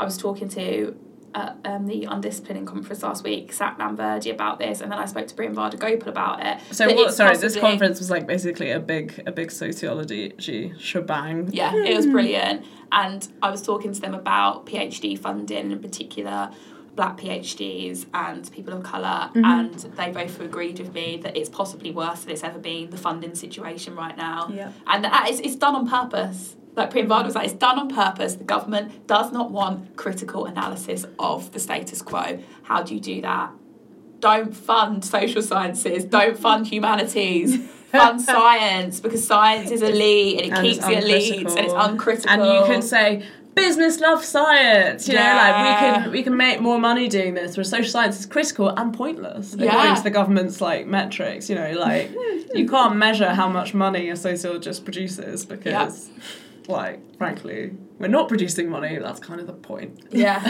Speaker 2: I was talking to at um, the Undisciplining conference last week, Satnam Virdee about this, and then I spoke to Priyamvada Gopal about it.
Speaker 1: So what?
Speaker 2: it's
Speaker 1: Sorry, this conference was like basically a big, a big sociology shebang.
Speaker 2: Yeah, it was brilliant. And I was talking to them about PhD funding in particular. black PhDs and people of color
Speaker 3: Mhm.
Speaker 2: and they both agreed with me that it's possibly worse than it's ever been, the funding situation right now.
Speaker 3: Yeah.
Speaker 2: And that is, it's done on purpose. Like Priyamvada was like, it's done on purpose. The government does not want critical analysis of the status quo. How do you do that? Don't fund social sciences. Don't fund humanities. Fund science because science is elite and it
Speaker 1: And
Speaker 2: keeps the elite and it's
Speaker 1: uncritical. And you can say business loves science. You know, like we can we can make more money doing this. Where social science is critical and pointless
Speaker 2: Yeah.
Speaker 1: according to the government's like metrics. You know, like you can't measure how much money a sociologist produces because, like, frankly, we're not producing money. That's kind of the point.
Speaker 2: yeah.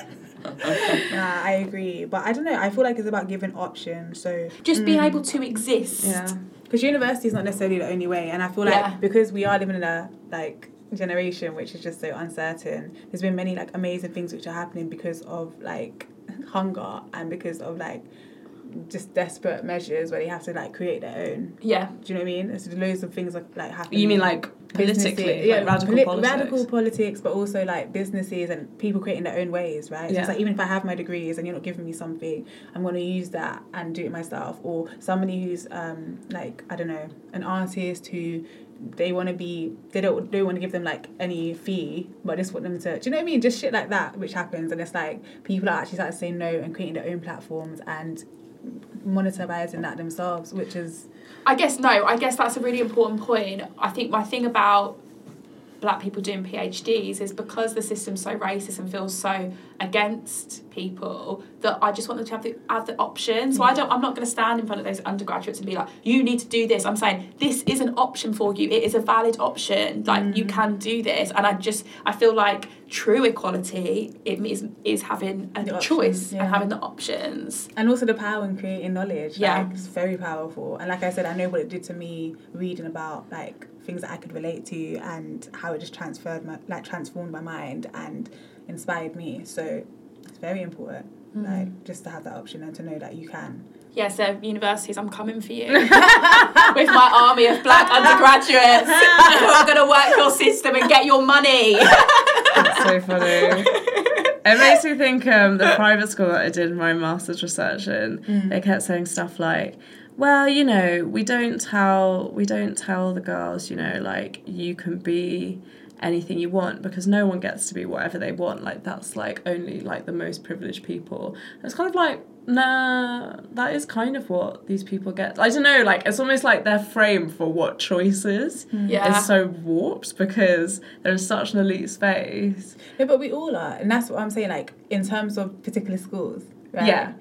Speaker 3: Nah, I agree. But I don't know. I feel like it's about giving options. So
Speaker 2: Just being mm. able to exist.
Speaker 1: Yeah.
Speaker 3: because university is not necessarily the only way, and I feel like
Speaker 2: Yeah.
Speaker 3: because we are living in a like generation which is just so uncertain. There's been many like amazing things which are happening because of like hunger and because of like just desperate measures where they have to like create their own.
Speaker 2: Yeah.
Speaker 3: Do you know what I mean? There's loads of things like, like happening.
Speaker 1: You mean like politically,
Speaker 3: Businesses-
Speaker 1: like radical
Speaker 3: poli-
Speaker 1: politics?
Speaker 3: radical politics, but also like businesses and people creating their own ways, right? So
Speaker 1: Yeah.
Speaker 3: it's like even if I have my degrees and you're not giving me something, I'm going to use that and do it myself. Or somebody who's um like I don't know an artist who they want to be they don't don't want to give them like any fee, but just want them to. Do you know what I mean? Just shit like that, which happens, and it's like people are actually starting to say no and creating their own platforms and monetizing that themselves, which is
Speaker 2: I guess no. I guess that's a really important point. I think my thing about black people doing PhDs is because the system's so racist and feels so against people that I just want them to have the have the option. So I don't. I'm not going to stand in front of those undergraduates and be like, "You need to do this." I'm saying this is an option for you. It is a valid option. Like you mm. can do this. And I just I feel like true equality it is is having a
Speaker 3: The options,
Speaker 2: choice
Speaker 3: yeah.
Speaker 2: and having the options.
Speaker 3: and also the power in creating knowledge
Speaker 2: Yeah.
Speaker 3: like, it's very powerful and like i said i know what it did to me reading about like things that i could relate to and how it just transferred my like transformed my mind and inspired me so it's very important
Speaker 2: Mm.
Speaker 3: like just to have that option and to know that you can
Speaker 2: Yeah, so universities, I'm coming for you with my army of black undergraduates who are going to work your system and get your money.
Speaker 1: That's so funny. It makes me think um, the private school that I did my master's research in, they kept saying stuff like, well, you know, we don't tell we don't tell the girls, you know, like you can be anything you want because no one gets to be whatever they want. Like that's like only like the most privileged people. It's kind of like nah, that is kind of what these people get. I don't know, like it's almost like their frame for what choice is hmm.
Speaker 2: Yeah.
Speaker 1: is so warped because there's such an elite space.
Speaker 3: no but we all are and that's what i'm saying like in terms of particular schools right
Speaker 1: Yeah.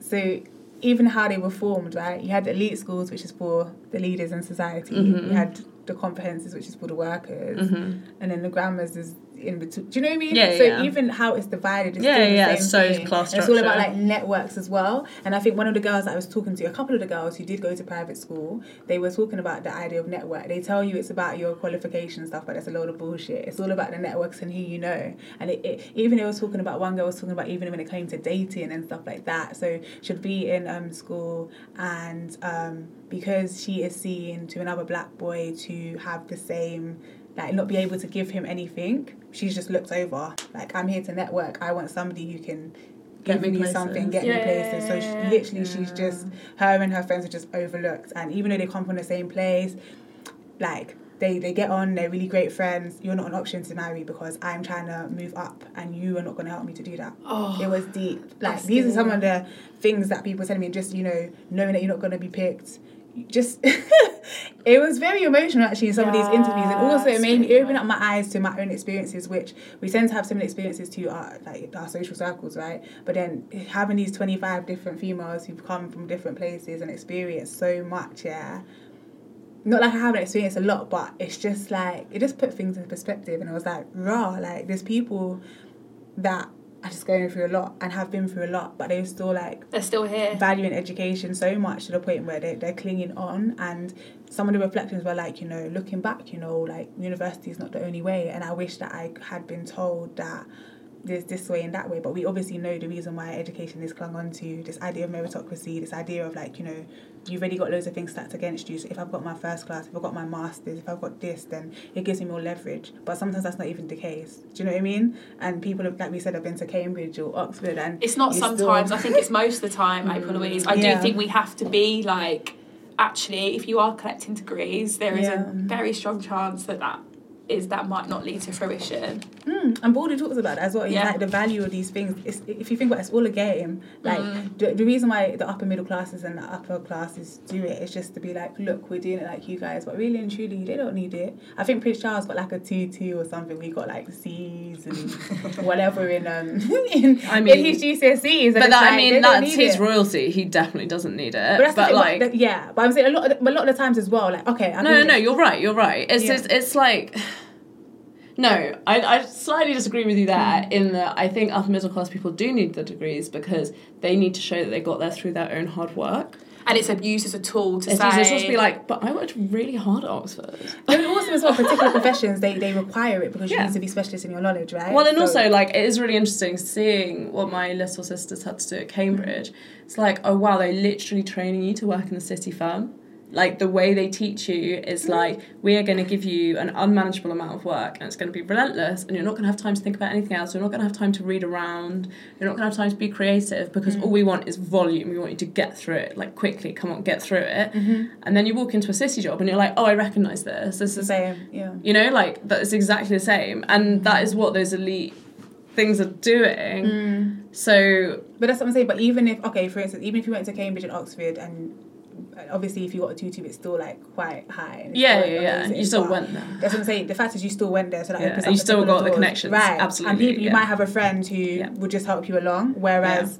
Speaker 3: so even how they were formed right you had the elite schools which is for the leaders in society
Speaker 1: Mhm.
Speaker 3: you had the comprehensives which is for the workers
Speaker 1: Mm-hmm.
Speaker 3: and then the grammars is in between. Do you know what I mean?
Speaker 1: Yeah,
Speaker 3: so
Speaker 1: yeah.
Speaker 3: even how it's divided is
Speaker 1: Yeah,
Speaker 3: still the
Speaker 1: yeah,
Speaker 3: same
Speaker 1: so
Speaker 3: thing.
Speaker 1: class
Speaker 3: And It's all about like networks as well. And I think one of the girls that I was talking to, a couple of the girls who did go to private school, they were talking about the idea of network. They tell you it's about your qualification stuff, but that's a load of bullshit. It's all about the networks and who you know. And it, it, even they was talking about one girl was talking about even when it came to dating and stuff like that. So should be in um school and um because she is seen to another black boy to have the same like not be able to give him anything. She's just looked over. Like I'm here to network. I want somebody who can
Speaker 1: Get
Speaker 3: give
Speaker 1: me
Speaker 3: me something, get me places. So she, literally, she's just her and her friends are just overlooked. And even though they come from the same place, like they they get on. They're really great friends. You're not an option to marry because I'm trying to move up, and you are not going to help me to do that.
Speaker 2: Oh,
Speaker 3: It was deep. Like these are some of the things that people telling me. Just you know, knowing that you're not going to be picked. Just it was very emotional actually in some of these interviews, and also it made me open up my eyes to my own experiences, which we tend to have similar experiences to our like our social circles, right? But then having these twenty five different females who've come from different places and experienced so much, yeah. Not like I haven't experienced a lot, but it's just like it just put things in perspective, and I was like, raw. Like there's people that are just going through a lot and have been through a lot, but they're still like
Speaker 2: they're still here.
Speaker 3: valuing education so much to the point where they, they're clinging on. And some of the reflections were like you know looking back you know like university is not the only way. And i wish that i had been told that there's this way and that way, but we obviously know the reason why education is clung on to this idea of meritocracy, this idea of like, you know, you've already got loads of things stacked against you. So if I've got my first class, if I've got my masters, if I've got this, then it gives me more leverage. But sometimes that's not even the case. Do you know what I mean? And people, have, like we said, have been to Cambridge or Oxford, and
Speaker 2: it's not sometimes. Still... I think it's most of the time, April Louise. I yeah. do think we have to be like, actually, if you are collecting degrees, there is yeah. a very strong chance that that is that might not lead to fruition.
Speaker 3: Mm, and Baldwin talks about that as well. Yeah. Like the value of these things. It's, if you think about it, it's all a game. Like mm. the, the reason why the upper middle classes and the upper classes do it is just to be like, look, we're doing it like you guys, but really and truly, they don't need it. I think Prince Charles got like a two two or something. We got like C's and whatever in um in, I mean, in his GCSEs.
Speaker 1: But that, like, I mean, that's his it. royalty. He definitely doesn't need it. But, but like,
Speaker 3: but, yeah, but I'm saying a lot, of, a lot of the times as well. Like, okay,
Speaker 1: I no, no, no, you're right. You're right. It's yeah. it's like no, I, I slightly disagree with you there mm. in that I think upper middle class people do need the degrees because they need to show that they got there through their own hard work.
Speaker 2: And it's used as a tool to it's
Speaker 1: say. It's just be like, but I worked really hard at Oxford.
Speaker 3: And also as well, particular professions, they, they require it because yeah. you need to be specialist in your knowledge, right?
Speaker 1: Well, and so, also, like, it is really interesting seeing what my little sisters had to do at Cambridge. It's like, oh wow, they're literally training you to work in a city firm like the way they teach you is like we are going to give you an unmanageable amount of work and it's going to be relentless and you're not going to have time to think about anything else you're not going to have time to read around you're not going to have time to be creative because mm. all we want is volume we want you to get through it like quickly come on get through it
Speaker 3: mm-hmm.
Speaker 1: and then you walk into a city job and you're like oh i recognize this this is the
Speaker 3: same yeah
Speaker 1: you know like that's exactly the same and that is what those elite things are doing
Speaker 3: mm.
Speaker 1: so
Speaker 3: but that's what i'm saying but even if okay for instance even if you went to cambridge and oxford and obviously if you got a two it's still like quite high
Speaker 1: yeah yeah yeah you still went there
Speaker 3: that's what I'm saying the fact is you still went there so that
Speaker 1: yeah. opens you still got the connections right absolutely
Speaker 3: and people, you yeah. might have a friend who yeah. would just help you along whereas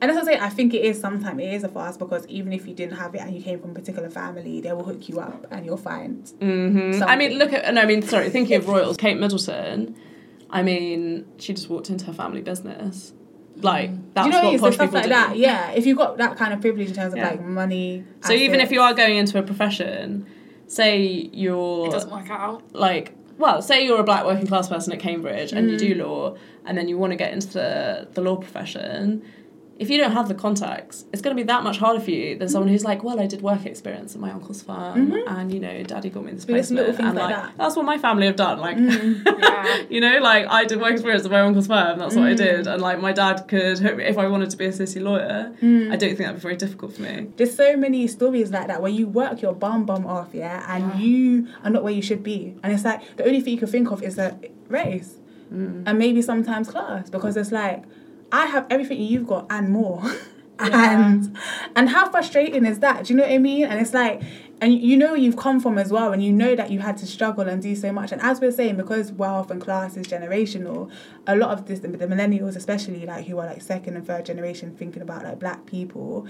Speaker 3: and that's what I'm saying. I think it is sometimes it is a fast because even if you didn't have it and you came from a particular family, they will hook you up and you'll find.
Speaker 1: Mm-hmm. I mean, look at no. I mean, sorry. Thinking of royals, Kate Middleton. I mean, she just walked into her family business like that's you know what, posh people
Speaker 3: like
Speaker 1: do.
Speaker 3: That, yeah, if you've got that kind of privilege in terms of yeah. like money.
Speaker 1: So assets. even if you are going into a profession, say you're
Speaker 2: it doesn't work out.
Speaker 1: Like, well, say you're a black working class person at Cambridge mm. and you do mm. law, and then you want to get into the the law profession if you don't have the contacts, it's going to be that much harder for you than someone who's like, well, I did work experience at my uncle's farm,
Speaker 3: mm-hmm.
Speaker 1: and you know, daddy got me this placement, and like, that. that's what my family have done. Like, mm. yeah. you know, like I did work experience at my uncle's firm. That's what I mm. did, and like my dad could, if I wanted to be a city lawyer,
Speaker 3: mm.
Speaker 1: I don't think that'd be very difficult for me.
Speaker 3: There's so many stories like that where you work your bum bum off, yeah, and yeah. you are not where you should be, and it's like the only thing you can think of is that race,
Speaker 1: mm.
Speaker 3: and maybe sometimes class, because it's like I have everything you've got and more. Yeah. and and how frustrating is that? Do you know what I mean? And it's like and you know you've come from as well and you know that you had to struggle and do so much and as we're saying because wealth and class is generational a lot of this the millennials especially like who are like second and third generation thinking about like black people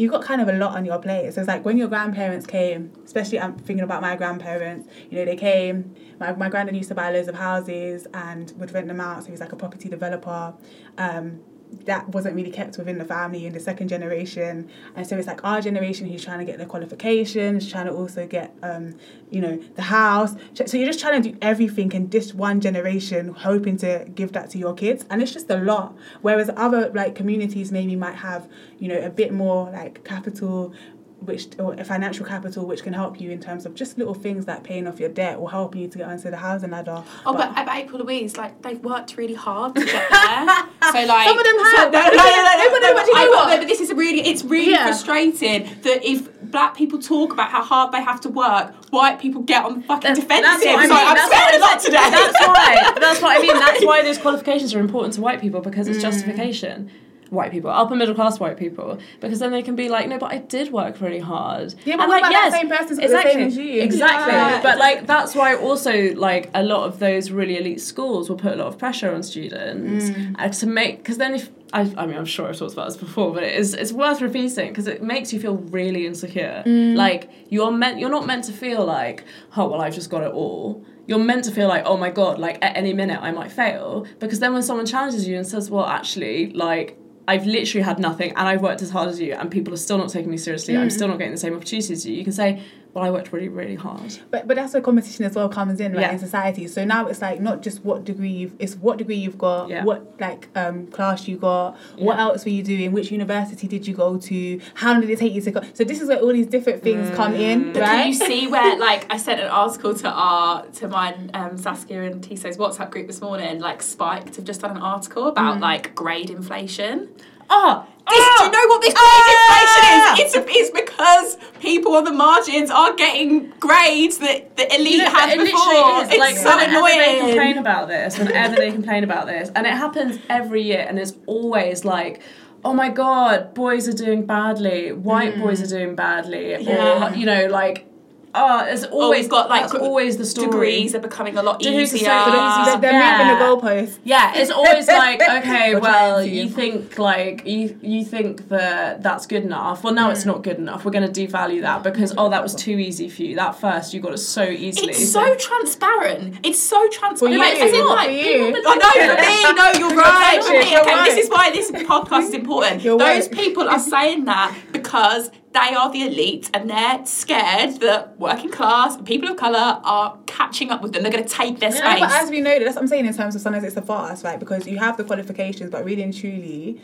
Speaker 3: you've got kind of a lot on your plate. So it's like when your grandparents came, especially I'm thinking about my grandparents, you know, they came, my, my granddad used to buy loads of houses and would rent them out. So he was like a property developer. Um, that wasn't really kept within the family in the second generation. And so it's like our generation who's trying to get their qualifications trying to also get um, you know the house. So you're just trying to do everything in this one generation hoping to give that to your kids. And it's just a lot. Whereas other like communities maybe might have you know a bit more like capital which or financial capital which can help you in terms of just little things like paying off your debt or helping you to get onto the housing ladder.
Speaker 2: Oh, but, but, but April Louise, like they've worked really hard to get there. so like
Speaker 3: some of them have. So, no, no, no, no,
Speaker 2: no, no, but you know what? but this is really, it's really yeah. frustrating that if black people talk about how hard they have to work, white people get on the fucking that's, defensive. That's what I mean. I'm that's a lot today.
Speaker 1: That's why. That's what I mean. That's why those qualifications are important to white people because it's mm. justification white people, upper middle class white people, because then they can be like, no, but I did work really hard.
Speaker 3: Yeah, but and like, yes, same person's exactly, the same as you.
Speaker 1: Exactly. Yeah. But like that's why also like a lot of those really elite schools will put a lot of pressure on students
Speaker 3: mm.
Speaker 1: uh, to make because then if I, I mean I'm sure I've talked about this before, but it is it's worth repeating because it makes you feel really insecure.
Speaker 3: Mm.
Speaker 1: Like you're meant you're not meant to feel like oh well I've just got it all you're meant to feel like, oh my god, like at any minute I might fail. Because then when someone challenges you and says, well, actually, like I've literally had nothing and I've worked as hard as you and people are still not taking me seriously. Mm. I'm still not getting the same opportunities as you. You can say, well, I worked really, really hard.
Speaker 3: But but that's where competition as well comes in, right,
Speaker 1: Yeah.
Speaker 3: in society. So now it's like not just what degree you've it's what degree you've got,
Speaker 1: Yeah.
Speaker 3: what like um class you got, what else were you doing, which university did you go to, how long did it take you to go so this is where all these different things come in,
Speaker 2: But
Speaker 3: right?
Speaker 2: can you see where, like, I sent an article to our to my um, Saskia and Tissot's WhatsApp group this morning. Like, Spiked have just done an article about
Speaker 3: Mm.
Speaker 2: like grade inflation.
Speaker 1: Oh,
Speaker 2: This, do you know what this
Speaker 1: Ah!
Speaker 2: grade inflation is? It's, it's because people on the margins are getting grades that the elite
Speaker 1: You know,
Speaker 2: had
Speaker 1: it
Speaker 2: before.
Speaker 1: is.
Speaker 2: It's
Speaker 1: like,
Speaker 2: so
Speaker 1: whenever they complain about this, whenever they complain about this, and it happens every year, and it's always like, oh my god, boys are doing badly, white boys are doing badly,
Speaker 2: Yeah.
Speaker 1: or you know, like, oh, it's
Speaker 2: oh,
Speaker 1: always
Speaker 2: we've got like gr-
Speaker 1: always the story.
Speaker 2: Degrees are becoming a lot
Speaker 1: Degrees are so
Speaker 2: easier.
Speaker 1: easy
Speaker 3: they're, they're
Speaker 1: Yeah.
Speaker 3: moving the goalposts.
Speaker 1: Yeah, it's always like okay, well, you think like you you think that that's good enough. Well, now it's mm. not good enough. We're going to devalue that because oh, that was too easy for you. That first you got it so easily.
Speaker 2: It's so transparent. It's so transparent.
Speaker 3: For
Speaker 2: Like,
Speaker 3: you,
Speaker 2: as in,
Speaker 3: for you.
Speaker 2: people- I know for me. No, you're right. For me,
Speaker 3: You're
Speaker 2: okay, this is why this podcast is important.
Speaker 3: You're
Speaker 2: Those
Speaker 3: right.
Speaker 2: people are saying that because they are the elite and they're scared that working class people of colour are catching up with them. They're going to take their space.
Speaker 3: but as we know, that's what I'm saying in terms of sometimes it's a fast, right? Because you have the qualifications, but really and truly,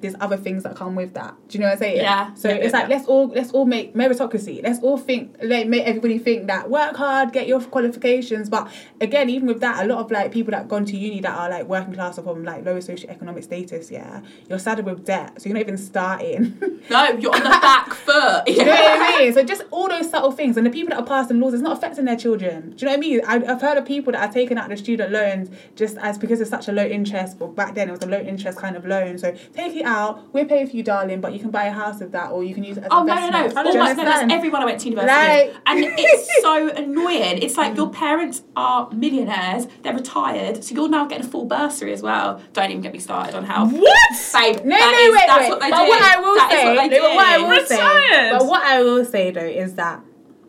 Speaker 3: there's other things that come with that. Do you know what I'm saying?
Speaker 2: Yeah.
Speaker 3: So
Speaker 1: Yeah,
Speaker 3: it's
Speaker 1: yeah,
Speaker 3: like
Speaker 1: yeah.
Speaker 3: let's all let's all make meritocracy. Let's all think like make everybody think that work hard, get your qualifications. But again, even with that, a lot of like people that gone to uni that are like working class or from like lower socioeconomic status, yeah, you're saddled with debt, so you're not even starting.
Speaker 2: no, you're on the back foot.
Speaker 3: You know what I mean? So just all those subtle things, and the people that are passing laws, it's not affecting their children. Do you know what I mean? I, I've heard of people that are taking out the student loans just as because it's such a low interest. But back then it was a low interest kind of loan. So take it out, we'll pay for you, darling, but you can buy a house with that, or you can use it as
Speaker 2: oh, a. Oh no no no!
Speaker 3: investment.
Speaker 2: All my, no, that's everyone I went to university
Speaker 3: Like-
Speaker 2: with, and it's so annoying. It's like your parents are millionaires, they're retired, so you're now getting a full bursary as well. Don't even get me started on how.
Speaker 1: what?
Speaker 2: Babe,
Speaker 3: No,
Speaker 2: that
Speaker 3: no,
Speaker 2: is-
Speaker 3: wait,
Speaker 2: that's
Speaker 3: wait.
Speaker 2: what they
Speaker 3: but
Speaker 2: do.
Speaker 3: what I will
Speaker 2: That is
Speaker 3: say,
Speaker 2: what they
Speaker 3: no, what I
Speaker 2: do.
Speaker 3: will
Speaker 1: Retired.
Speaker 3: say, but what I will say though is that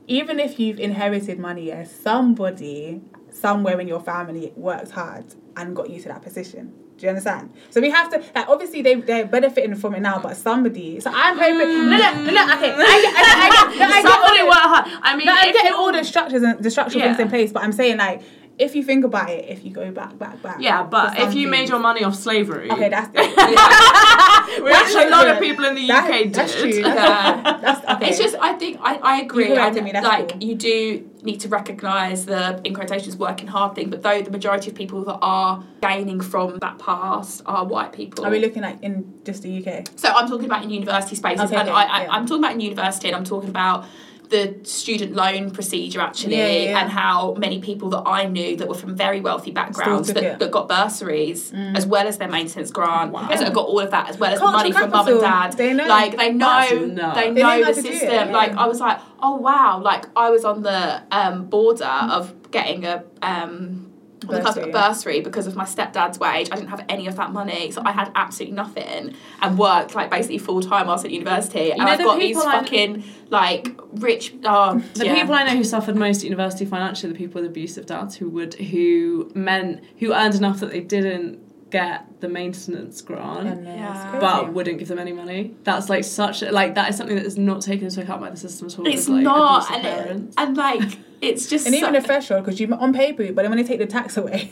Speaker 3: even if you've inherited money, yeah, somebody somewhere in your family worked hard and got you to that position. Do you understand? So we have to like obviously they they're benefiting from it now, but somebody. So I'm hoping. No, no, no, no. Okay, I, I, get- I, get- no, I get all the-
Speaker 1: work hard. I mean,
Speaker 3: no, I'm getting all the structures and the structural things in place, but I'm saying like if you think about it, if you go back, back, back.
Speaker 1: Yeah, but if you made your money off slavery,
Speaker 3: okay, that's
Speaker 1: which a lot of people in the
Speaker 3: That-
Speaker 1: UK did.
Speaker 3: That's true. That's,
Speaker 2: Yeah.
Speaker 3: that's okay.
Speaker 2: It's just I think I, I agree.
Speaker 3: You corrected
Speaker 2: I-
Speaker 3: me,
Speaker 2: like
Speaker 3: cool.
Speaker 2: you do need to recognise the in quotations working hard thing, but though the majority of people that are gaining from that past are white people.
Speaker 3: Are we looking at in just the UK?
Speaker 2: So I'm talking about in university spaces,
Speaker 3: Okay,
Speaker 2: and
Speaker 3: okay,
Speaker 2: I, I,
Speaker 3: yeah.
Speaker 2: I'm talking about in university, and I'm talking about the student loan procedure actually,
Speaker 3: Yeah, yeah, yeah.
Speaker 2: and how many people that I knew that were from very wealthy backgrounds that.
Speaker 3: Mm.
Speaker 2: that got bursaries as well as their maintenance grant,
Speaker 1: Wow.
Speaker 2: as got all of that as well as
Speaker 3: Cultural
Speaker 2: money from mum and dad.
Speaker 3: They know.
Speaker 2: Like they know, they
Speaker 3: They know
Speaker 2: know the
Speaker 3: to do it,
Speaker 2: system.
Speaker 3: yeah.
Speaker 2: Like I was like, oh wow, like I was on the um, border of getting a. Um, on the cusp of a
Speaker 3: Bursary.
Speaker 2: because of my stepdad's wage. I didn't have any of that money, so I had absolutely nothing and worked like basically full time whilst at university. and
Speaker 1: know
Speaker 2: I've
Speaker 1: the
Speaker 2: got these
Speaker 1: people I-
Speaker 2: fucking like rich. Oh,
Speaker 1: The
Speaker 2: yeah.
Speaker 1: people I know who suffered most at university financially, the people with abusive dads who would who meant who earned enough that they didn't get the maintenance grant.
Speaker 2: Yeah.
Speaker 1: but wouldn't give them any money. That's like such a, like that is something that is not taken into account by the system at all.
Speaker 2: it's
Speaker 1: like,
Speaker 2: not, and,
Speaker 1: parents.
Speaker 2: and like it's just
Speaker 3: and
Speaker 2: so-
Speaker 3: even the threshold because you're on paper, but then when they take the tax away,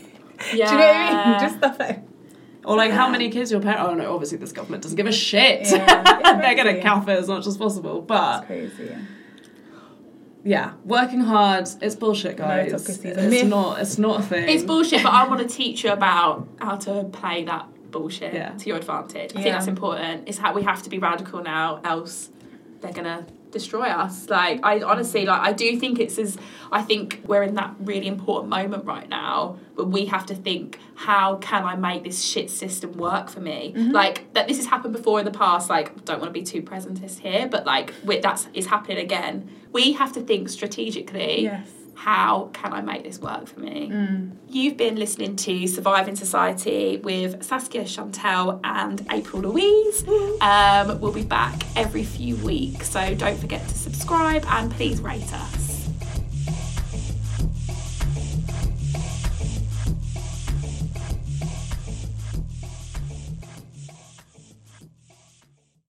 Speaker 2: yeah.
Speaker 3: do you know what I mean? Just stuff like
Speaker 1: Or like how many kids your parent? Oh no, obviously this government doesn't give a shit.
Speaker 3: Yeah,
Speaker 1: They're gonna
Speaker 3: crazy.
Speaker 1: cap it as much as possible.
Speaker 3: it's
Speaker 1: But
Speaker 3: crazy. Yeah.
Speaker 1: Yeah, working hard, it's bullshit, guys.
Speaker 3: Meritocracy
Speaker 1: It's
Speaker 3: myth.
Speaker 1: not. It's not a thing.
Speaker 2: It's bullshit, but I want to teach you about how to play that bullshit
Speaker 1: Yeah.
Speaker 2: to your advantage. I think that's important. It's how we have to be radical now, else they're gonna destroy us. Like I honestly, like I do think it's as I think we're in that really important moment right now where we have to think, how can I make this shit system work for me? Mm-hmm. Like that this has happened before in the past. Like don't want to be too presentist here, but like that's is happening again. We have to think strategically
Speaker 3: Yes.
Speaker 2: How can I make this work for me?
Speaker 3: Mm.
Speaker 2: You've been listening to Surviving Society with Saskia Chantelle and April Louise. Um, we'll be back every few weeks, so don't forget to subscribe and please rate us.